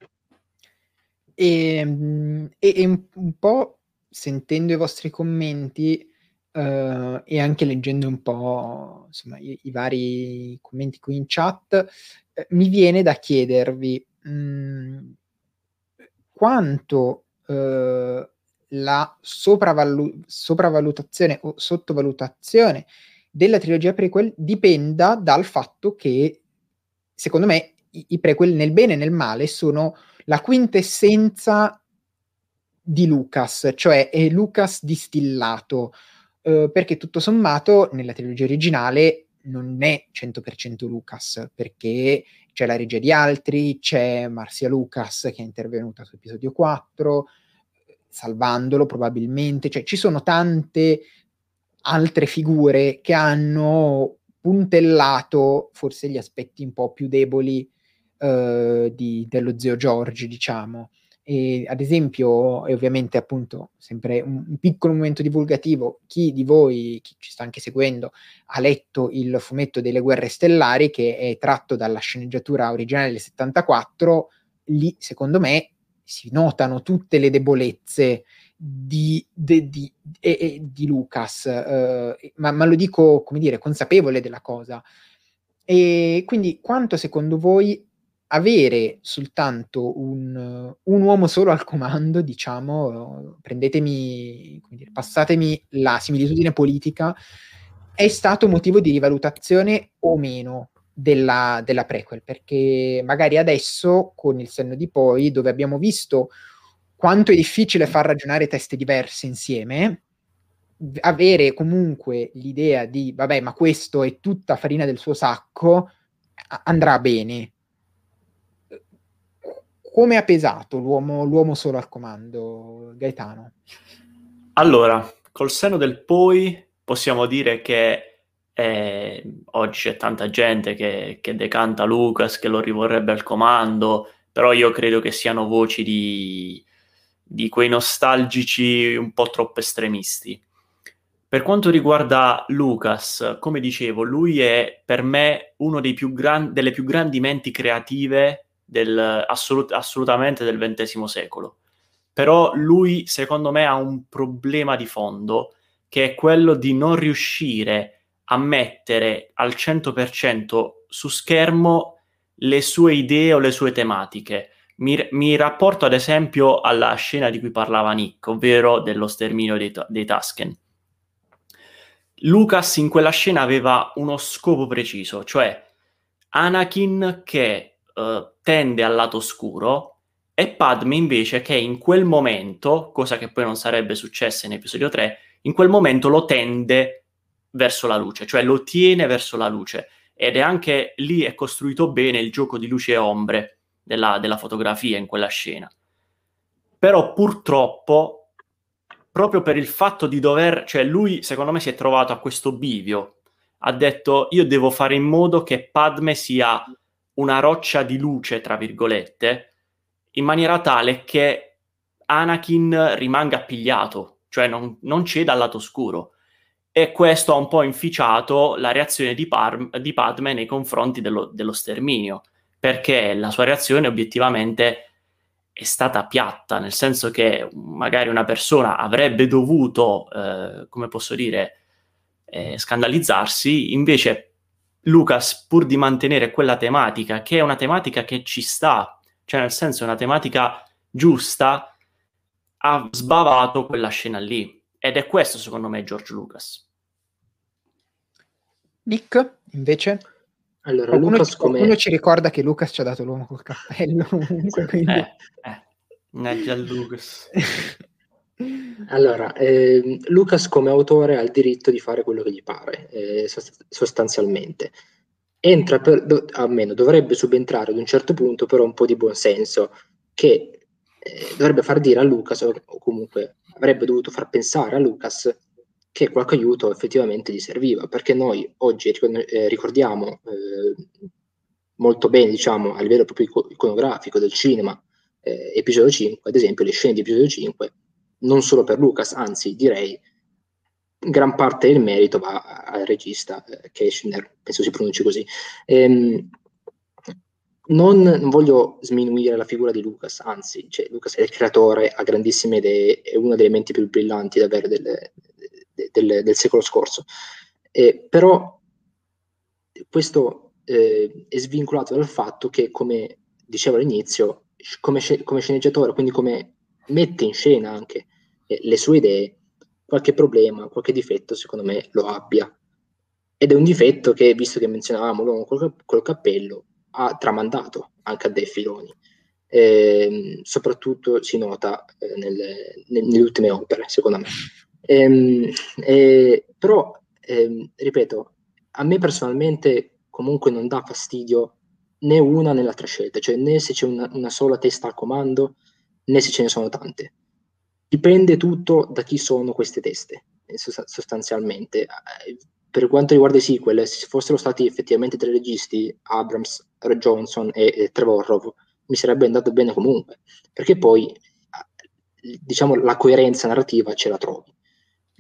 S1: E, ehm, e, e un, un, po' sentendo i vostri commenti uh, e anche leggendo un po' insomma, i, i vari commenti qui in chat, eh, mi viene da chiedervi mh, mm, quanto uh, la sopravvalu- sopravvalutazione o sottovalutazione della trilogia prequel dipenda dal fatto che, secondo me, i, i prequel nel bene e nel male sono la quintessenza di Lucas, cioè è Lucas distillato, eh, perché tutto sommato nella trilogia originale non è 100% Lucas, perché c'è la regia di altri, c'è Marcia Lucas che è intervenuta su episodio 4, salvandolo probabilmente, cioè ci sono tante altre figure che hanno puntellato forse gli aspetti un po' più deboli uh, di, dello zio Giorgi, diciamo. E, ad esempio, e ovviamente appunto sempre un, un, piccolo momento divulgativo, chi di voi, chi ci sta anche seguendo, ha letto il fumetto delle guerre stellari che è tratto dalla sceneggiatura originale del 74, lì secondo me si notano tutte le debolezze di, di, di, di, Lucas, eh, ma, ma, lo dico, come dire, consapevole della cosa. E quindi quanto secondo voi avere soltanto un, un uomo solo al comando, diciamo, prendetemi, dire, passatemi la similitudine politica, è stato motivo di rivalutazione o meno della, della prequel? Perché magari adesso, con il senno di poi, dove abbiamo visto quanto è difficile far ragionare teste diverse insieme, avere comunque l'idea di, vabbè, ma questo è tutta farina del suo sacco, andrà bene. Come ha pesato l'uomo, l'uomo solo al comando, Gaetano?
S2: Allora, col seno del poi possiamo dire che eh, oggi c'è tanta gente che, che, decanta Lucas, che lo rivorrebbe al comando, però io credo che siano voci di, di quei nostalgici un po' troppo estremisti. Per quanto riguarda Lucas, come dicevo, lui è per me più gran- delle più grandi menti creative del, assolut- assolutamente del XX secolo. Però lui, secondo me, ha un problema di fondo, che è quello di non riuscire a mettere al 100% su schermo le sue idee o le sue tematiche mi, mi, rapporto ad esempio alla scena di cui parlava Nick, ovvero dello sterminio dei, dei Tusken. Lucas in quella scena aveva uno scopo preciso, cioè Anakin che uh, tende al lato scuro e Padme invece che in quel momento, cosa che poi non sarebbe successa in episodio 3, in quel momento lo tende verso la luce, cioè lo tiene verso la luce. Ed è anche lì è costruito bene il gioco di luce e ombre della, della fotografia in quella scena. Però purtroppo, proprio per il fatto di dover, cioè lui secondo me si è trovato a questo bivio, ha detto io devo fare in modo che Padme sia una roccia di luce, tra virgolette, in maniera tale che Anakin rimanga appigliato, cioè non, non ceda al lato scuro. E questo ha un po' inficiato la reazione di, Par- di Padme nei confronti dello, dello sterminio perché la sua reazione obiettivamente è stata piatta, nel senso che magari una persona avrebbe dovuto, eh, come posso dire, eh, scandalizzarsi, invece Lucas, pur di mantenere quella tematica, che è una tematica che ci sta, cioè nel senso è una tematica giusta, ha sbavato quella scena lì. Ed è questo, secondo me, George Lucas.
S1: Nick, invece?
S3: Allora, qualcuno, Lucas come...
S1: qualcuno ci ricorda che Lucas ci ha dato l'uomo col cappello [LAUGHS] comunque, quindi...
S2: Eh, eh. Lucas. [LAUGHS]
S3: allora, eh, Lucas come autore ha il diritto di fare quello che gli pare, eh, sostanzialmente. Entra per, do, almeno dovrebbe subentrare ad un certo punto però un po' di buonsenso che eh, dovrebbe far dire a Lucas o, o comunque avrebbe dovuto far pensare a Lucas che qualche aiuto effettivamente gli serviva, perché noi oggi eh, ricordiamo eh, molto bene, diciamo, a livello proprio iconografico del cinema, eh, episodio 5, ad esempio le scene di episodio 5, non solo per Lucas, anzi direi gran parte del merito va al regista eh, Keishner, penso si pronunci così. Ehm, non, non, voglio sminuire la figura di Lucas, anzi, cioè, Lucas è il creatore, ha grandissime idee, è una delle menti più brillanti davvero delle, del, del secolo scorso. Eh, però questo eh, è svincolato dal fatto che, come dicevo all'inizio, come, come sceneggiatore, quindi come mette in scena anche eh, le sue idee, qualche problema, qualche difetto, secondo me, lo abbia. Ed è un difetto che, visto che menzionavamo l'uomo col, col cappello, ha tramandato anche a dei filoni. Eh, soprattutto si nota eh, nelle, nelle, ultime opere, secondo me. Ehm, eh, però, ehm, ripeto, a me personalmente comunque non dà fastidio né una né l'altra scelta, cioè né se c'è una, una sola testa al comando né se ce ne sono tante. Dipende tutto da chi sono queste teste, eh, sostanzialmente. Eh, per quanto riguarda i sequel, se fossero stati effettivamente tre registi, Abrams, Johnson e, e Trevorrow, mi sarebbe andato bene comunque, perché poi eh, diciamo la coerenza narrativa ce la trovi.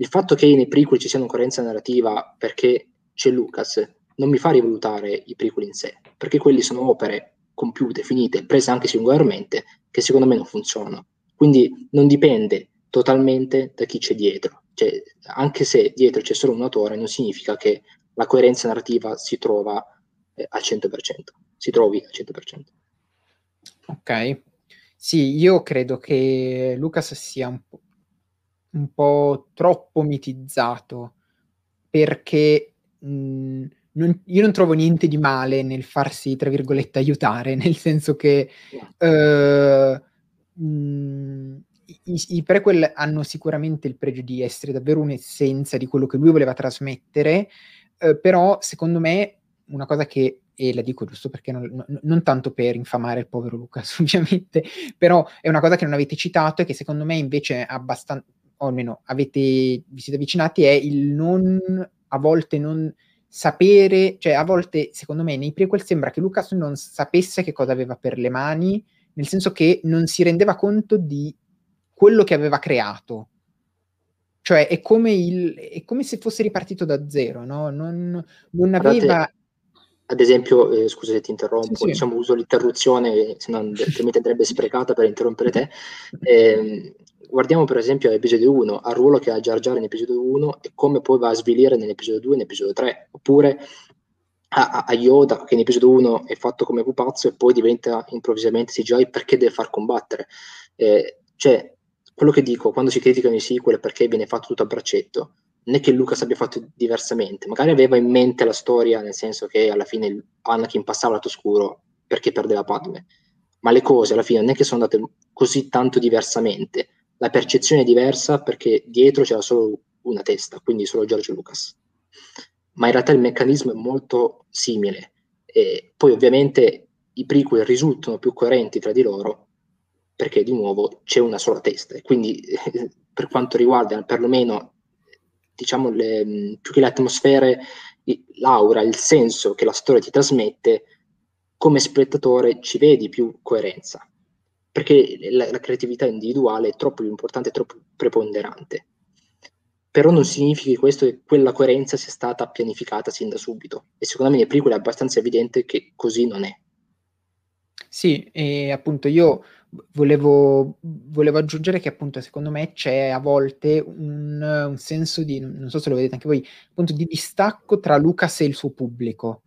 S3: Il fatto che nei prequel ci sia una coerenza narrativa perché c'è Lucas non mi fa rivalutare i prequel in sé, perché quelli sono opere compiute, finite, prese anche singolarmente, che secondo me non funzionano. Quindi non dipende totalmente da chi c'è dietro. Cioè, anche se dietro c'è solo un autore, non significa che la coerenza narrativa si trova eh, al 100%, si trovi al 100%.
S1: Ok, sì, io credo che Lucas sia un po', un po troppo mitizzato perché mh, non, io non trovo niente di male nel farsi, tra virgolette, aiutare, [LAUGHS] nel senso che uh, mh, i, i, prequel hanno sicuramente il pregio di essere davvero un'essenza di quello che lui voleva trasmettere, uh, però secondo me una cosa che, e la dico giusto perché non, non, non, tanto per infamare il povero Lucas [LAUGHS] ovviamente, però è una cosa che non avete citato e che secondo me invece è abbastanza, o almeno avete, vi siete avvicinati, è il non, a volte non sapere, cioè a volte secondo me nei prequel sembra che Lucas non sapesse che cosa aveva per le mani, nel senso che non si rendeva conto di quello che aveva creato. Cioè è come, il, è come se fosse ripartito da zero, no? Non, non aveva...
S3: ad esempio, eh, scusa se ti interrompo, sì, sì. diciamo uso l'interruzione, se no [LAUGHS] altrimenti andrebbe sprecata per interrompere te. Eh, guardiamo per esempio l'episodio 1, al ruolo che ha Jar Jar in episodio 1 e come poi va a svilire nell'episodio 2 e nell'episodio 3, oppure a, a, Yoda che in episodio 1 è fatto come pupazzo e poi diventa improvvisamente CGI perché deve far combattere. Eh, cioè, quello che dico, quando si criticano i sequel perché viene fatto tutto a braccetto, non è che Lucas abbia fatto diversamente, magari aveva in mente la storia, nel senso che alla fine Anakin passava lato scuro perché perdeva Padme, ma le cose alla fine non è che sono andate così tanto diversamente, la percezione è diversa perché dietro c'era solo una testa, quindi solo George Lucas. Ma in realtà il meccanismo è molto simile. E poi ovviamente i prequel risultano più coerenti tra di loro perché di nuovo c'è una sola testa e quindi [LAUGHS] per quanto riguarda perlomeno diciamo le, più che le atmosfere l'aura, il senso che la storia ti trasmette come spettatore ci vedi più coerenza perché la, la, creatività individuale è troppo importante, troppo preponderante. Però non significa che questo, quella coerenza sia stata pianificata sin da subito. E secondo me nei prequel è abbastanza evidente che così non è.
S1: Sì, e appunto io volevo, volevo aggiungere che appunto secondo me c'è a volte un, un, senso di, non so se lo vedete anche voi, appunto di distacco tra Lucas e il suo pubblico.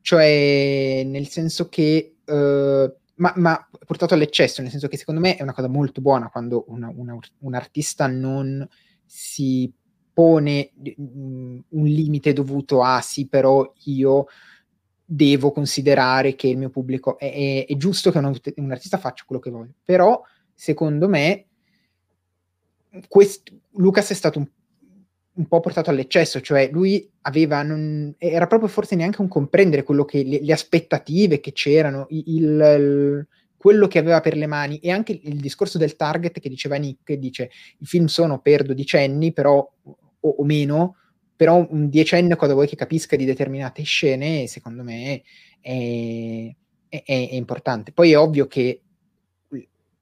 S1: Cioè nel senso che... Uh, ma, ma, portato all'eccesso, nel senso che secondo me è una cosa molto buona quando una, una, un artista non si pone mm, un limite dovuto a sì, però io devo considerare che il mio pubblico è, è, è giusto che un, un, artista faccia quello che vuole. Però, secondo me, quest, Lucas è stato un un po' portato all'eccesso, cioè lui aveva, non, era proprio forse neanche un comprendere quello che, le, le aspettative che c'erano, il, il, quello che aveva per le mani e anche il discorso del target che diceva Nick, dice i film sono per dodicenni, però, o, o meno, però un diecenne cosa vuoi che capisca di determinate scene, secondo me è, è, è importante. Poi è ovvio che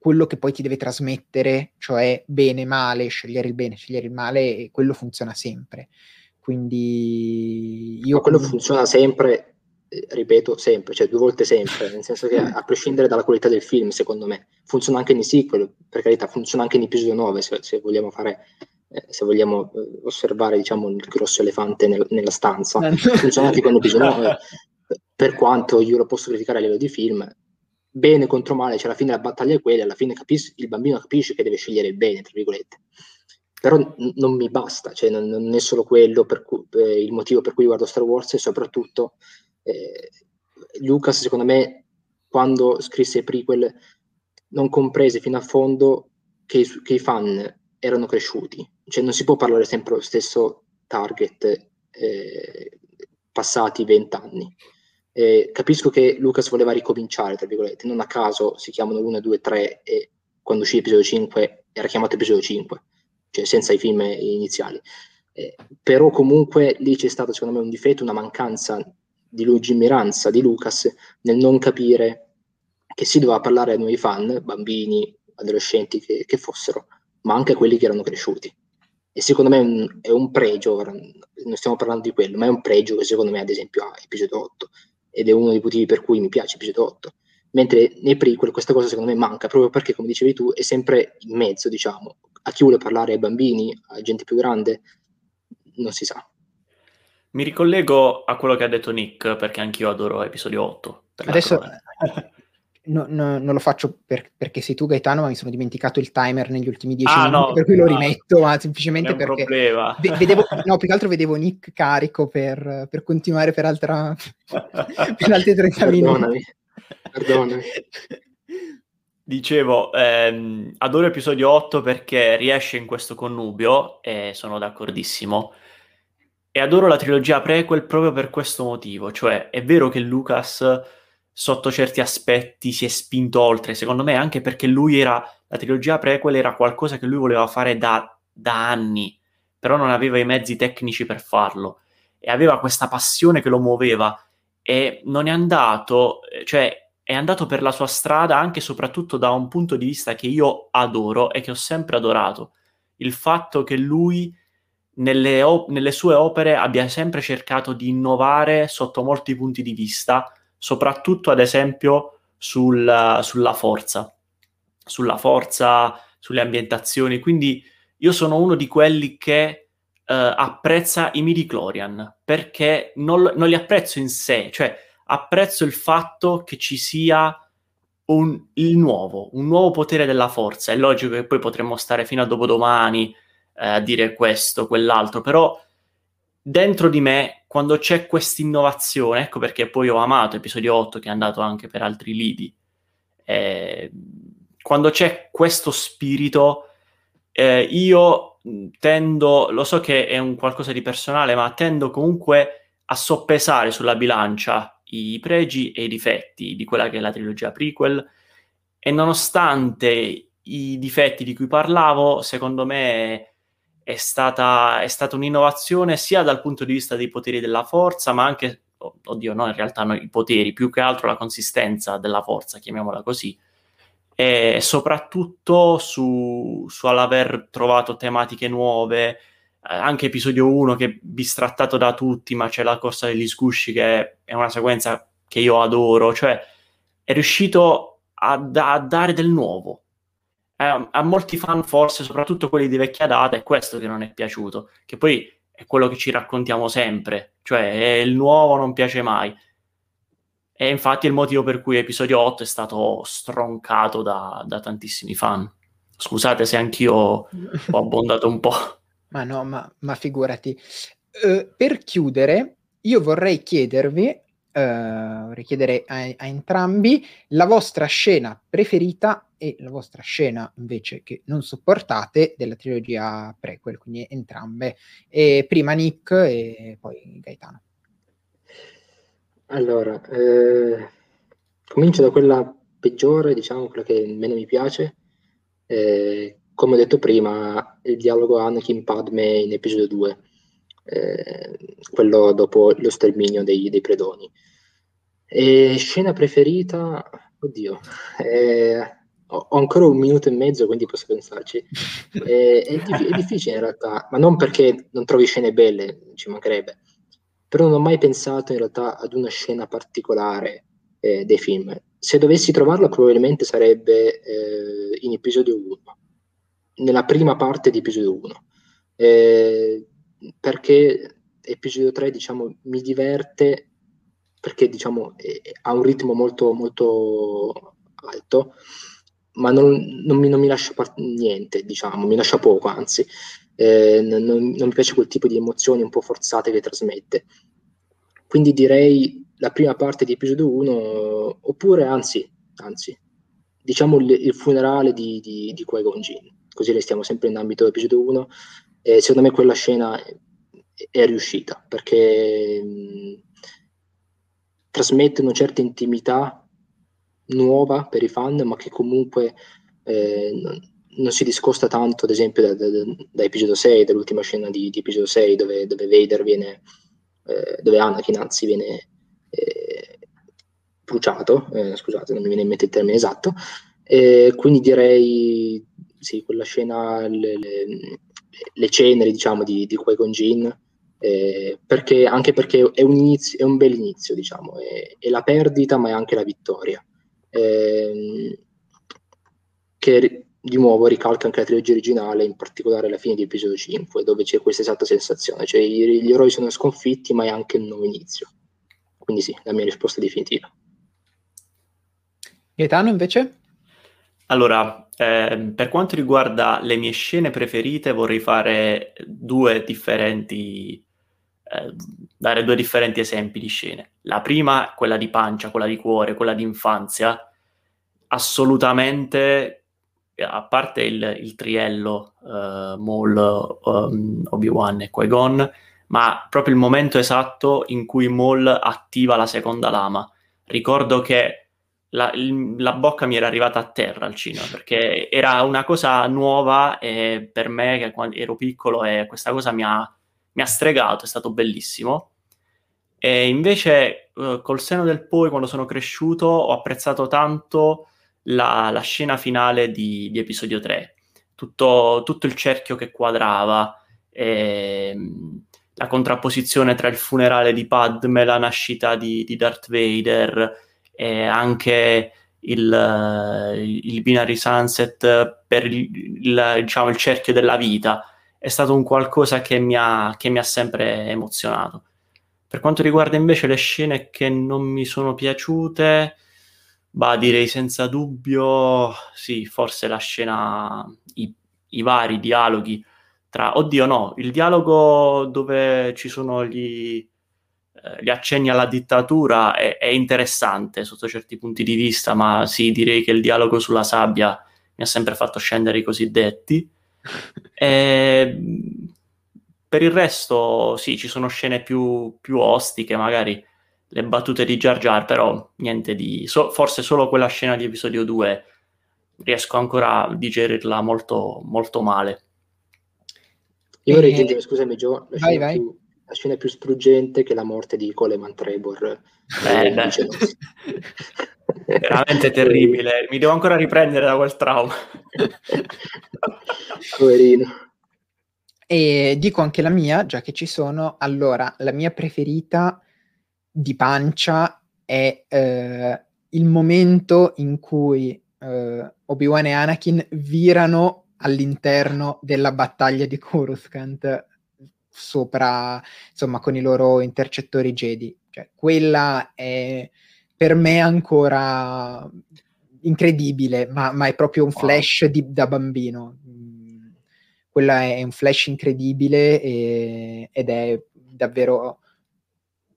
S1: quello che poi ti deve trasmettere, cioè bene, male, scegliere il bene, scegliere il male, quello funziona sempre. Quindi io...
S3: Ma quello funziona sempre, eh, ripeto, sempre, cioè due volte sempre, nel senso che a prescindere dalla qualità del film, secondo me, funziona anche nei sequel, per carità, funziona anche in episodio 9, se, se vogliamo fare eh, se vogliamo eh, osservare diciamo, il grosso elefante nel, nella stanza, [LAUGHS] funziona anche con l'episodio 9, per quanto io lo posso criticare a livello di film, bene contro male, cioè alla fine la battaglia è quella, alla fine capis- il bambino capisce che deve scegliere il bene, tra virgolette. Però n- non mi basta, cioè non, non è solo quello cui, eh, il motivo per cui guardo Star Wars e soprattutto eh, Lucas, secondo me, quando scrisse i prequel, non comprese fino a fondo che i, che i fan erano cresciuti. Cioè non si può parlare sempre lo stesso target eh, passati vent'anni. Eh, capisco che Lucas voleva ricominciare, tra virgolette, non a caso si chiamano 1, 2, 3 e quando uscì l'episodio 5 era chiamato episodio 5, cioè senza i film iniziali. Eh, però comunque lì c'è stato secondo me un difetto, una mancanza di lungimiranza di Lucas nel non capire che si doveva parlare a noi fan, bambini, adolescenti che, che fossero, ma anche a quelli che erano cresciuti. E secondo me è un, è un pregio, non stiamo parlando di quello, ma è un pregio che secondo me ad esempio ha episodio 8 ed è uno dei motivi per cui mi piace episodio 8. mentre nei prequel questa cosa secondo me manca, proprio perché, come dicevi tu, è sempre in mezzo, diciamo. A chi vuole parlare ai bambini, a gente più grande, non si sa.
S2: Mi ricollego a quello che ha detto Nick, perché anch'io adoro episodio 8.
S1: Adesso [LAUGHS] no, no, non lo faccio per, perché sei tu Gaetano, ma mi sono dimenticato il timer negli ultimi dieci ah, minuti, no, per cui lo rimetto, ma semplicemente perché vedevo, no, più che altro vedevo Nick carico per, per continuare per, altra, [LAUGHS] per altri 30 minuti.
S3: Perdonami.
S2: Dicevo, ehm, adoro episodio 8 perché riesce in questo connubio e sono d'accordissimo. E adoro la trilogia prequel proprio per questo motivo, cioè è vero che Lucas sotto certi aspetti si è spinto oltre, secondo me anche perché lui era, la trilogia prequel era qualcosa che lui voleva fare da, da anni, però non aveva i mezzi tecnici per farlo e aveva questa passione che lo muoveva e non è andato, cioè è andato per la sua strada anche e soprattutto da un punto di vista che io adoro e che ho sempre adorato. Il fatto che lui nelle, op- nelle sue opere abbia sempre cercato di innovare sotto molti punti di vista, soprattutto ad esempio sul, sulla forza, sulla forza, sulle ambientazioni. Quindi io sono uno di quelli che uh, apprezza i midi-chlorian perché non, non li apprezzo in sé, cioè apprezzo il fatto che ci sia un, il nuovo, un nuovo potere della forza. È logico che poi potremmo stare fino a dopodomani eh, a dire questo, quell'altro, però dentro di me, quando c'è questa innovazione, ecco perché poi ho amato episodio 8 che è andato anche per altri lidi, eh, quando c'è questo spirito, eh, io tendo, lo so che è un qualcosa di personale, ma tendo comunque a soppesare sulla bilancia i pregi e i difetti di quella che è la trilogia prequel. E nonostante i difetti di cui parlavo, secondo me è stata, è stata un'innovazione sia dal punto di vista dei poteri della forza, ma anche, oddio, no, in realtà no, i poteri, più che altro la consistenza della forza, chiamiamola così, e soprattutto su, su all'aver trovato tematiche nuove, eh, anche episodio 1 che è bistrattato da tutti, ma c'è la corsa degli sgusci che è una sequenza che io adoro, cioè è riuscito a, a dare del nuovo. Eh, a molti fan forse, soprattutto quelli di vecchia data, è questo che non è piaciuto, che poi è quello che ci raccontiamo sempre, cioè il nuovo non piace mai. E infatti è il motivo per cui episodio 8 è stato stroncato da, da tantissimi fan. Scusate se anch'io ho abbondato un po'. [LAUGHS]
S1: Ma no, ma, ma figurati. Uh, per chiudere, io vorrei chiedervi, uh, vorrei chiedere a, a, entrambi la vostra scena preferita e la vostra scena invece che non sopportate della trilogia prequel, quindi entrambe. E prima Nick e poi Gaetano.
S3: Allora, eh, comincio da quella peggiore, diciamo, quella che meno mi piace, eh, come ho detto prima, il dialogo Anakin-Padme in episodio 2, eh, quello dopo lo sterminio dei, dei predoni. E scena preferita, oddio, eh, ho, ho, ancora un minuto e mezzo, quindi posso pensarci. [LAUGHS] Eh, è, è, difficile in realtà, ma non perché non trovi scene belle, ci mancherebbe, però non ho mai pensato in realtà ad una scena particolare eh, dei film. Se dovessi trovarla, probabilmente sarebbe eh, in episodio 1 nella prima parte di episodio 1, eh, perché episodio 3 diciamo, mi diverte perché diciamo, eh, ha un ritmo molto, molto alto, ma non, non, mi, non mi, lascia par- niente, diciamo, mi lascia poco, anzi, eh, non, non, mi piace quel tipo di emozioni un po' forzate che trasmette. Quindi direi la prima parte di episodio 1, oppure anzi, anzi diciamo il, il funerale di, di, di Qui-Gon Jinn così restiamo sempre in ambito episodio 1, e secondo me quella scena è, è riuscita perché mh, trasmette una certa intimità nuova per i fan, ma che comunque eh, non, non, si discosta tanto, ad esempio, da, da, da episodio 6, dall'ultima scena di, di episodio 6, dove, dove Vader viene, eh, dove Anakin anzi viene eh, bruciato, eh, scusate, non mi viene in mente il termine esatto, quindi direi sì, quella scena, le, le, le ceneri, diciamo, di, di Qui-Gon Jinn, eh, perché, anche perché è un, inizio, è un bel inizio, diciamo, è, è, la perdita ma è anche la vittoria. ehm, che di nuovo ricalca anche la trilogia originale, in particolare la fine di episodio 5, dove c'è questa esatta sensazione, cioè gli eroi sono sconfitti ma è anche un nuovo inizio. Quindi sì, la mia risposta definitiva.
S1: Gaetano invece?
S2: Allora, eh, per quanto riguarda le mie scene preferite, vorrei fare due differenti, eh, dare due differenti esempi di scene. La prima, quella di pancia, quella di cuore, quella di infanzia, assolutamente, a parte il, il triello uh, Maul, um, Obi-Wan e Qui-Gon, ma proprio il momento esatto in cui Maul attiva la seconda lama. Ricordo che la, il, la, bocca mi era arrivata a terra al cinema perché era una cosa nuova e per me che quando ero piccolo e questa cosa mi ha, mi ha stregato, è stato bellissimo. E invece uh, col seno del poi, quando sono cresciuto, ho apprezzato tanto la, la scena finale di, di episodio 3, tutto, tutto, il cerchio che quadrava, e, ehm, la contrapposizione tra il funerale di Padme, la nascita di, di Darth Vader, e anche il, il binary sunset per il, il, diciamo, il cerchio della vita è stato un qualcosa che mi, ha, che mi ha sempre emozionato. Per quanto riguarda invece le scene che non mi sono piaciute, bah, direi senza dubbio, sì, forse la scena, i, i vari dialoghi tra... Oddio no, il dialogo dove ci sono gli, eh, gli accenni alla dittatura è, è, interessante sotto certi punti di vista, ma sì, direi che il dialogo sulla sabbia mi ha sempre fatto scendere i cosiddetti. [LAUGHS] e, per il resto, sì, ci sono scene più, più ostiche, magari le battute di Jar Jar, però niente di... So, forse solo quella scena di episodio 2 riesco ancora a digerirla molto, molto male.
S3: Io vorrei chiedere, scusami Gio, vai, vai. Più, la scena più struggente che la morte di Coleman Trebor.
S2: Eh, eh, [LAUGHS] veramente terribile. Mi devo ancora riprendere da quel trauma. [LAUGHS]
S3: Poverino.
S1: E dico anche la mia, già che ci sono. Allora, la mia preferita di pancia è eh, il momento in cui eh, Obi-Wan e Anakin virano all'interno della battaglia di Coruscant sopra, insomma, con i loro intercettori Jedi. Cioè, quella è per me ancora incredibile, ma, ma è proprio un flash di, da bambino. Quella è un flash incredibile e, ed è davvero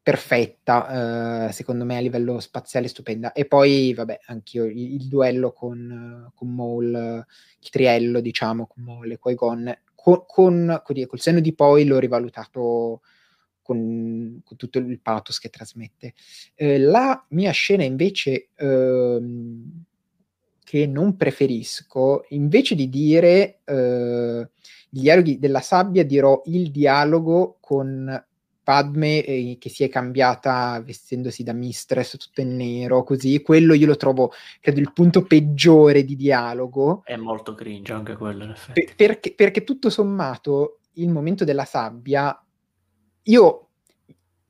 S1: perfetta, eh, secondo me a livello spaziale stupenda. E poi, vabbè, anch'io il, il duello con, con Maul, il triello, diciamo, con Maul e Qui-Gon con, con, con col senno di poi l'ho rivalutato con, con, tutto il pathos che trasmette. Eh, la mia scena invece ehm, che non preferisco, invece di dire eh, gli dialoghi della sabbia, dirò il dialogo con Padme eh, che si è cambiata vestendosi da mistress tutto in nero, così, quello io lo trovo, credo, il punto peggiore di dialogo.
S2: È molto cringe anche quello, in effetti.
S1: Per, perché, perché tutto sommato il momento della sabbia, io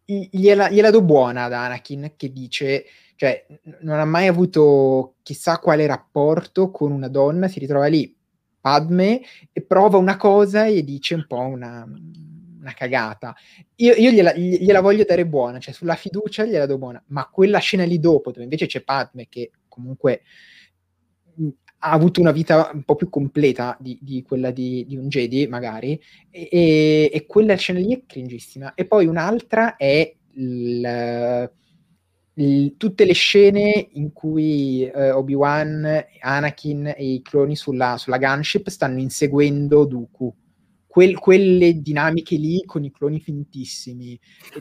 S1: gliela, gliela do buona ad Anakin che dice, cioè, non ha mai avuto chissà quale rapporto con una donna, si ritrova lì, Padme, e prova una cosa e dice un po' una una cagata. Io, io gliela, gliela, voglio dare buona, cioè sulla fiducia gliela do buona, ma quella scena lì dopo, dove invece c'è Padme che comunque ha avuto una vita un po' più completa di, di quella di, di, un Jedi, magari, e, e, quella scena lì è cringissima. E poi un'altra è il, il, tutte le scene in cui uh, Obi-Wan, Anakin e i cloni sulla, sulla gunship stanno inseguendo Dooku quel, quelle dinamiche lì con i cloni fintissimi,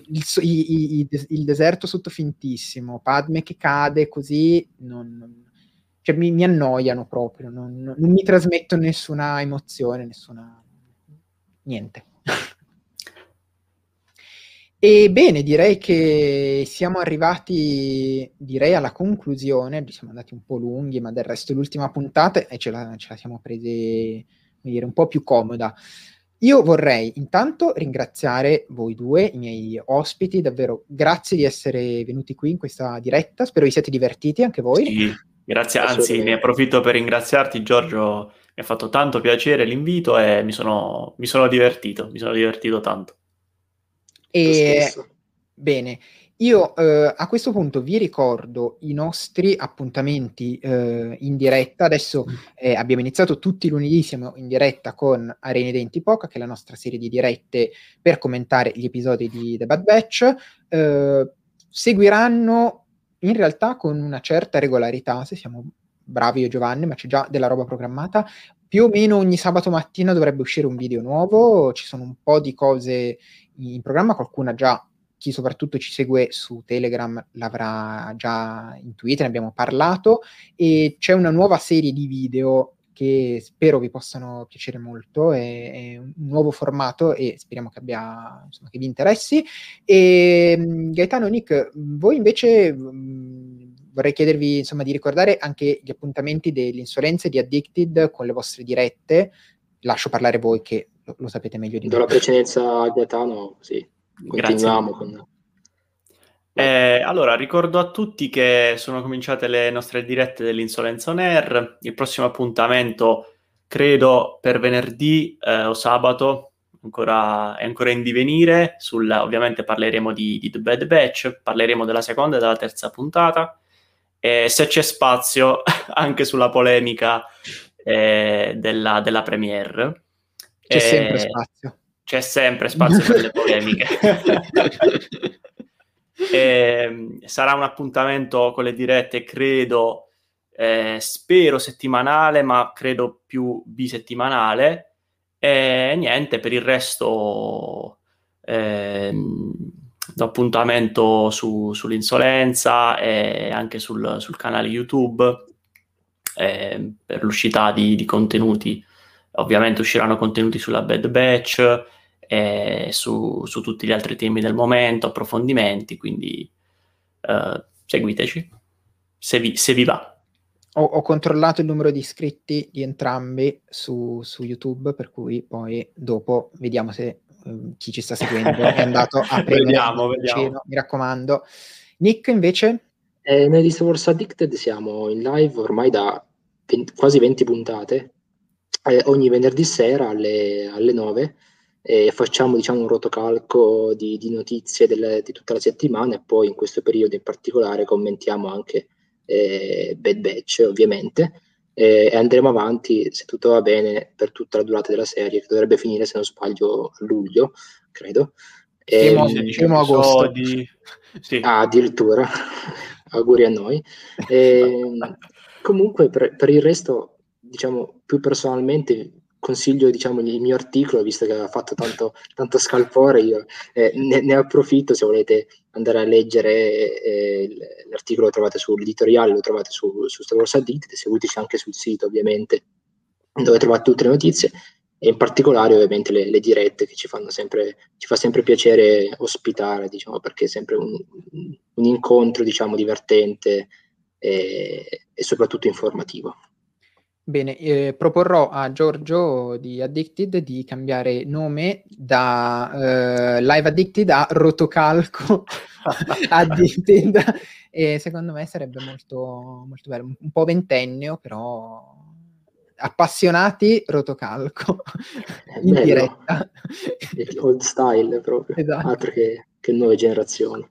S1: il, i, i, il, deserto sotto fintissimo, Padme che cade così, non, cioè mi, mi, annoiano proprio, non, non, mi trasmettono nessuna emozione, nessuna... niente. [LAUGHS] E bene, direi che siamo arrivati, direi, alla conclusione, siamo andati un po' lunghi, ma del resto l'ultima puntata e ce la, ce la siamo prese, dire, un po' più comoda. Io vorrei intanto ringraziare voi due, i miei ospiti, davvero grazie di essere venuti qui in questa diretta, spero vi siate divertiti anche voi.
S2: Sì, Grazie, anzi ne approfitto per ringraziarti Giorgio, mi ha fatto tanto piacere l'invito e mi sono, mi sono divertito, mi sono divertito tanto.
S1: E, bene, io eh, a questo punto vi ricordo i nostri appuntamenti eh, in diretta. Adesso eh, abbiamo iniziato tutti i lunedì, siamo in diretta con Arena Denti Poca, che è la nostra serie di dirette per commentare gli episodi di The Bad Batch. Eh, seguiranno in realtà con una certa regolarità, se siamo bravi io e Giovanni, ma c'è già della roba programmata. Più o meno ogni sabato mattina dovrebbe uscire un video nuovo, ci sono un po' di cose in programma, qualcuna già chi soprattutto ci segue su Telegram l'avrà già intuito, ne abbiamo parlato, e c'è una nuova serie di video che spero vi possano piacere molto, è, è un nuovo formato e speriamo che, abbia, insomma, che vi interessi. E Gaetano, Nick, voi invece mh, vorrei chiedervi insomma, di ricordare anche gli appuntamenti dell'insolenza di Addicted con le vostre dirette. Lascio parlare voi che lo, lo sapete meglio di
S3: me. Do la precedenza a Gaetano, sì. Continuiamo con...
S2: Eh, allora, ricordo a tutti che sono cominciate le nostre dirette dell'Insolenza On Air. Il prossimo appuntamento, credo, per venerdì eh, o sabato, ancora, è ancora in divenire. Sulla, ovviamente parleremo di, di, The Bad Batch, parleremo della seconda e della terza puntata. E se c'è spazio, [LAUGHS] anche sulla polemica eh, della, della premiere.
S1: C'è sempre spazio
S2: c'è sempre spazio per le [LAUGHS] polemiche. e, [LAUGHS] ehm, sarà un appuntamento con le dirette, credo, eh, spero settimanale, ma credo più bisettimanale. E niente, per il resto eh, appuntamento su, sull'insolenza e anche sul, sul canale YouTube eh, per l'uscita di, di contenuti. Ovviamente usciranno contenuti sulla Bad Batch, e su, su, tutti gli altri temi del momento, approfondimenti, quindi uh, seguiteci se vi, se vi va.
S1: Ho, ho, controllato il numero di iscritti di entrambi su, su YouTube, per cui poi dopo vediamo se um, chi ci sta seguendo è andato a [LAUGHS] prendere
S2: vediamo, vediamo.
S1: mi raccomando. Nick invece?
S3: Eh, noi di Star Wars Addicted siamo in live ormai da 20, quasi 20 puntate, eh, ogni venerdì sera alle, alle 9 e facciamo diciamo, un rotocalco di, di notizie del, di tutta la settimana e poi in questo periodo in particolare commentiamo anche eh, Bad Batch ovviamente eh, e andremo avanti se tutto va bene per tutta la durata della serie che dovrebbe finire se non sbaglio a luglio credo.
S1: E, ehm, agosto. [LAUGHS]
S3: Sì. ah, addirittura. [LAUGHS] Auguri a noi. E, [LAUGHS] ehm, comunque per, per il resto diciamo più personalmente consiglio diciamo, il mio articolo, visto che ha fatto tanto, tanto scalpore, io eh, ne, ne, approfitto se volete andare a leggere eh, l'articolo lo trovate sull'editoriale, lo trovate su, su Star Wars Addicted, seguiteci anche sul sito ovviamente, dove trovate tutte le notizie e in particolare ovviamente le, le dirette che ci fanno sempre, ci fa sempre piacere ospitare, diciamo, perché è sempre un, un incontro diciamo, divertente e, e soprattutto informativo.
S1: Bene, eh, proporrò a Giorgio di Addicted di cambiare nome da eh, Live Addicted a Rotocalco [LAUGHS] [LAUGHS] Addicted e secondo me sarebbe molto, molto bello, un po' ventennio però appassionati Rotocalco [LAUGHS] in bello. diretta.
S3: Old style proprio, esatto. altro che, che nuove generazioni.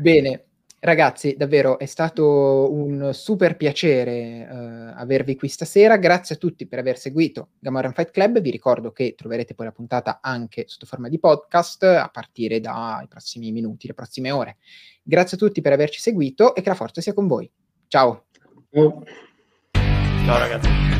S1: Bene, Ragazzi, davvero è stato un super piacere uh, avervi qui stasera. Grazie a tutti per aver seguito Gamoran Fight Club. Vi ricordo che troverete poi la puntata anche sotto forma di podcast a partire dai prossimi minuti, le prossime ore. Grazie a tutti per averci seguito e che la forza sia con voi. Ciao.
S2: Ciao ragazzi.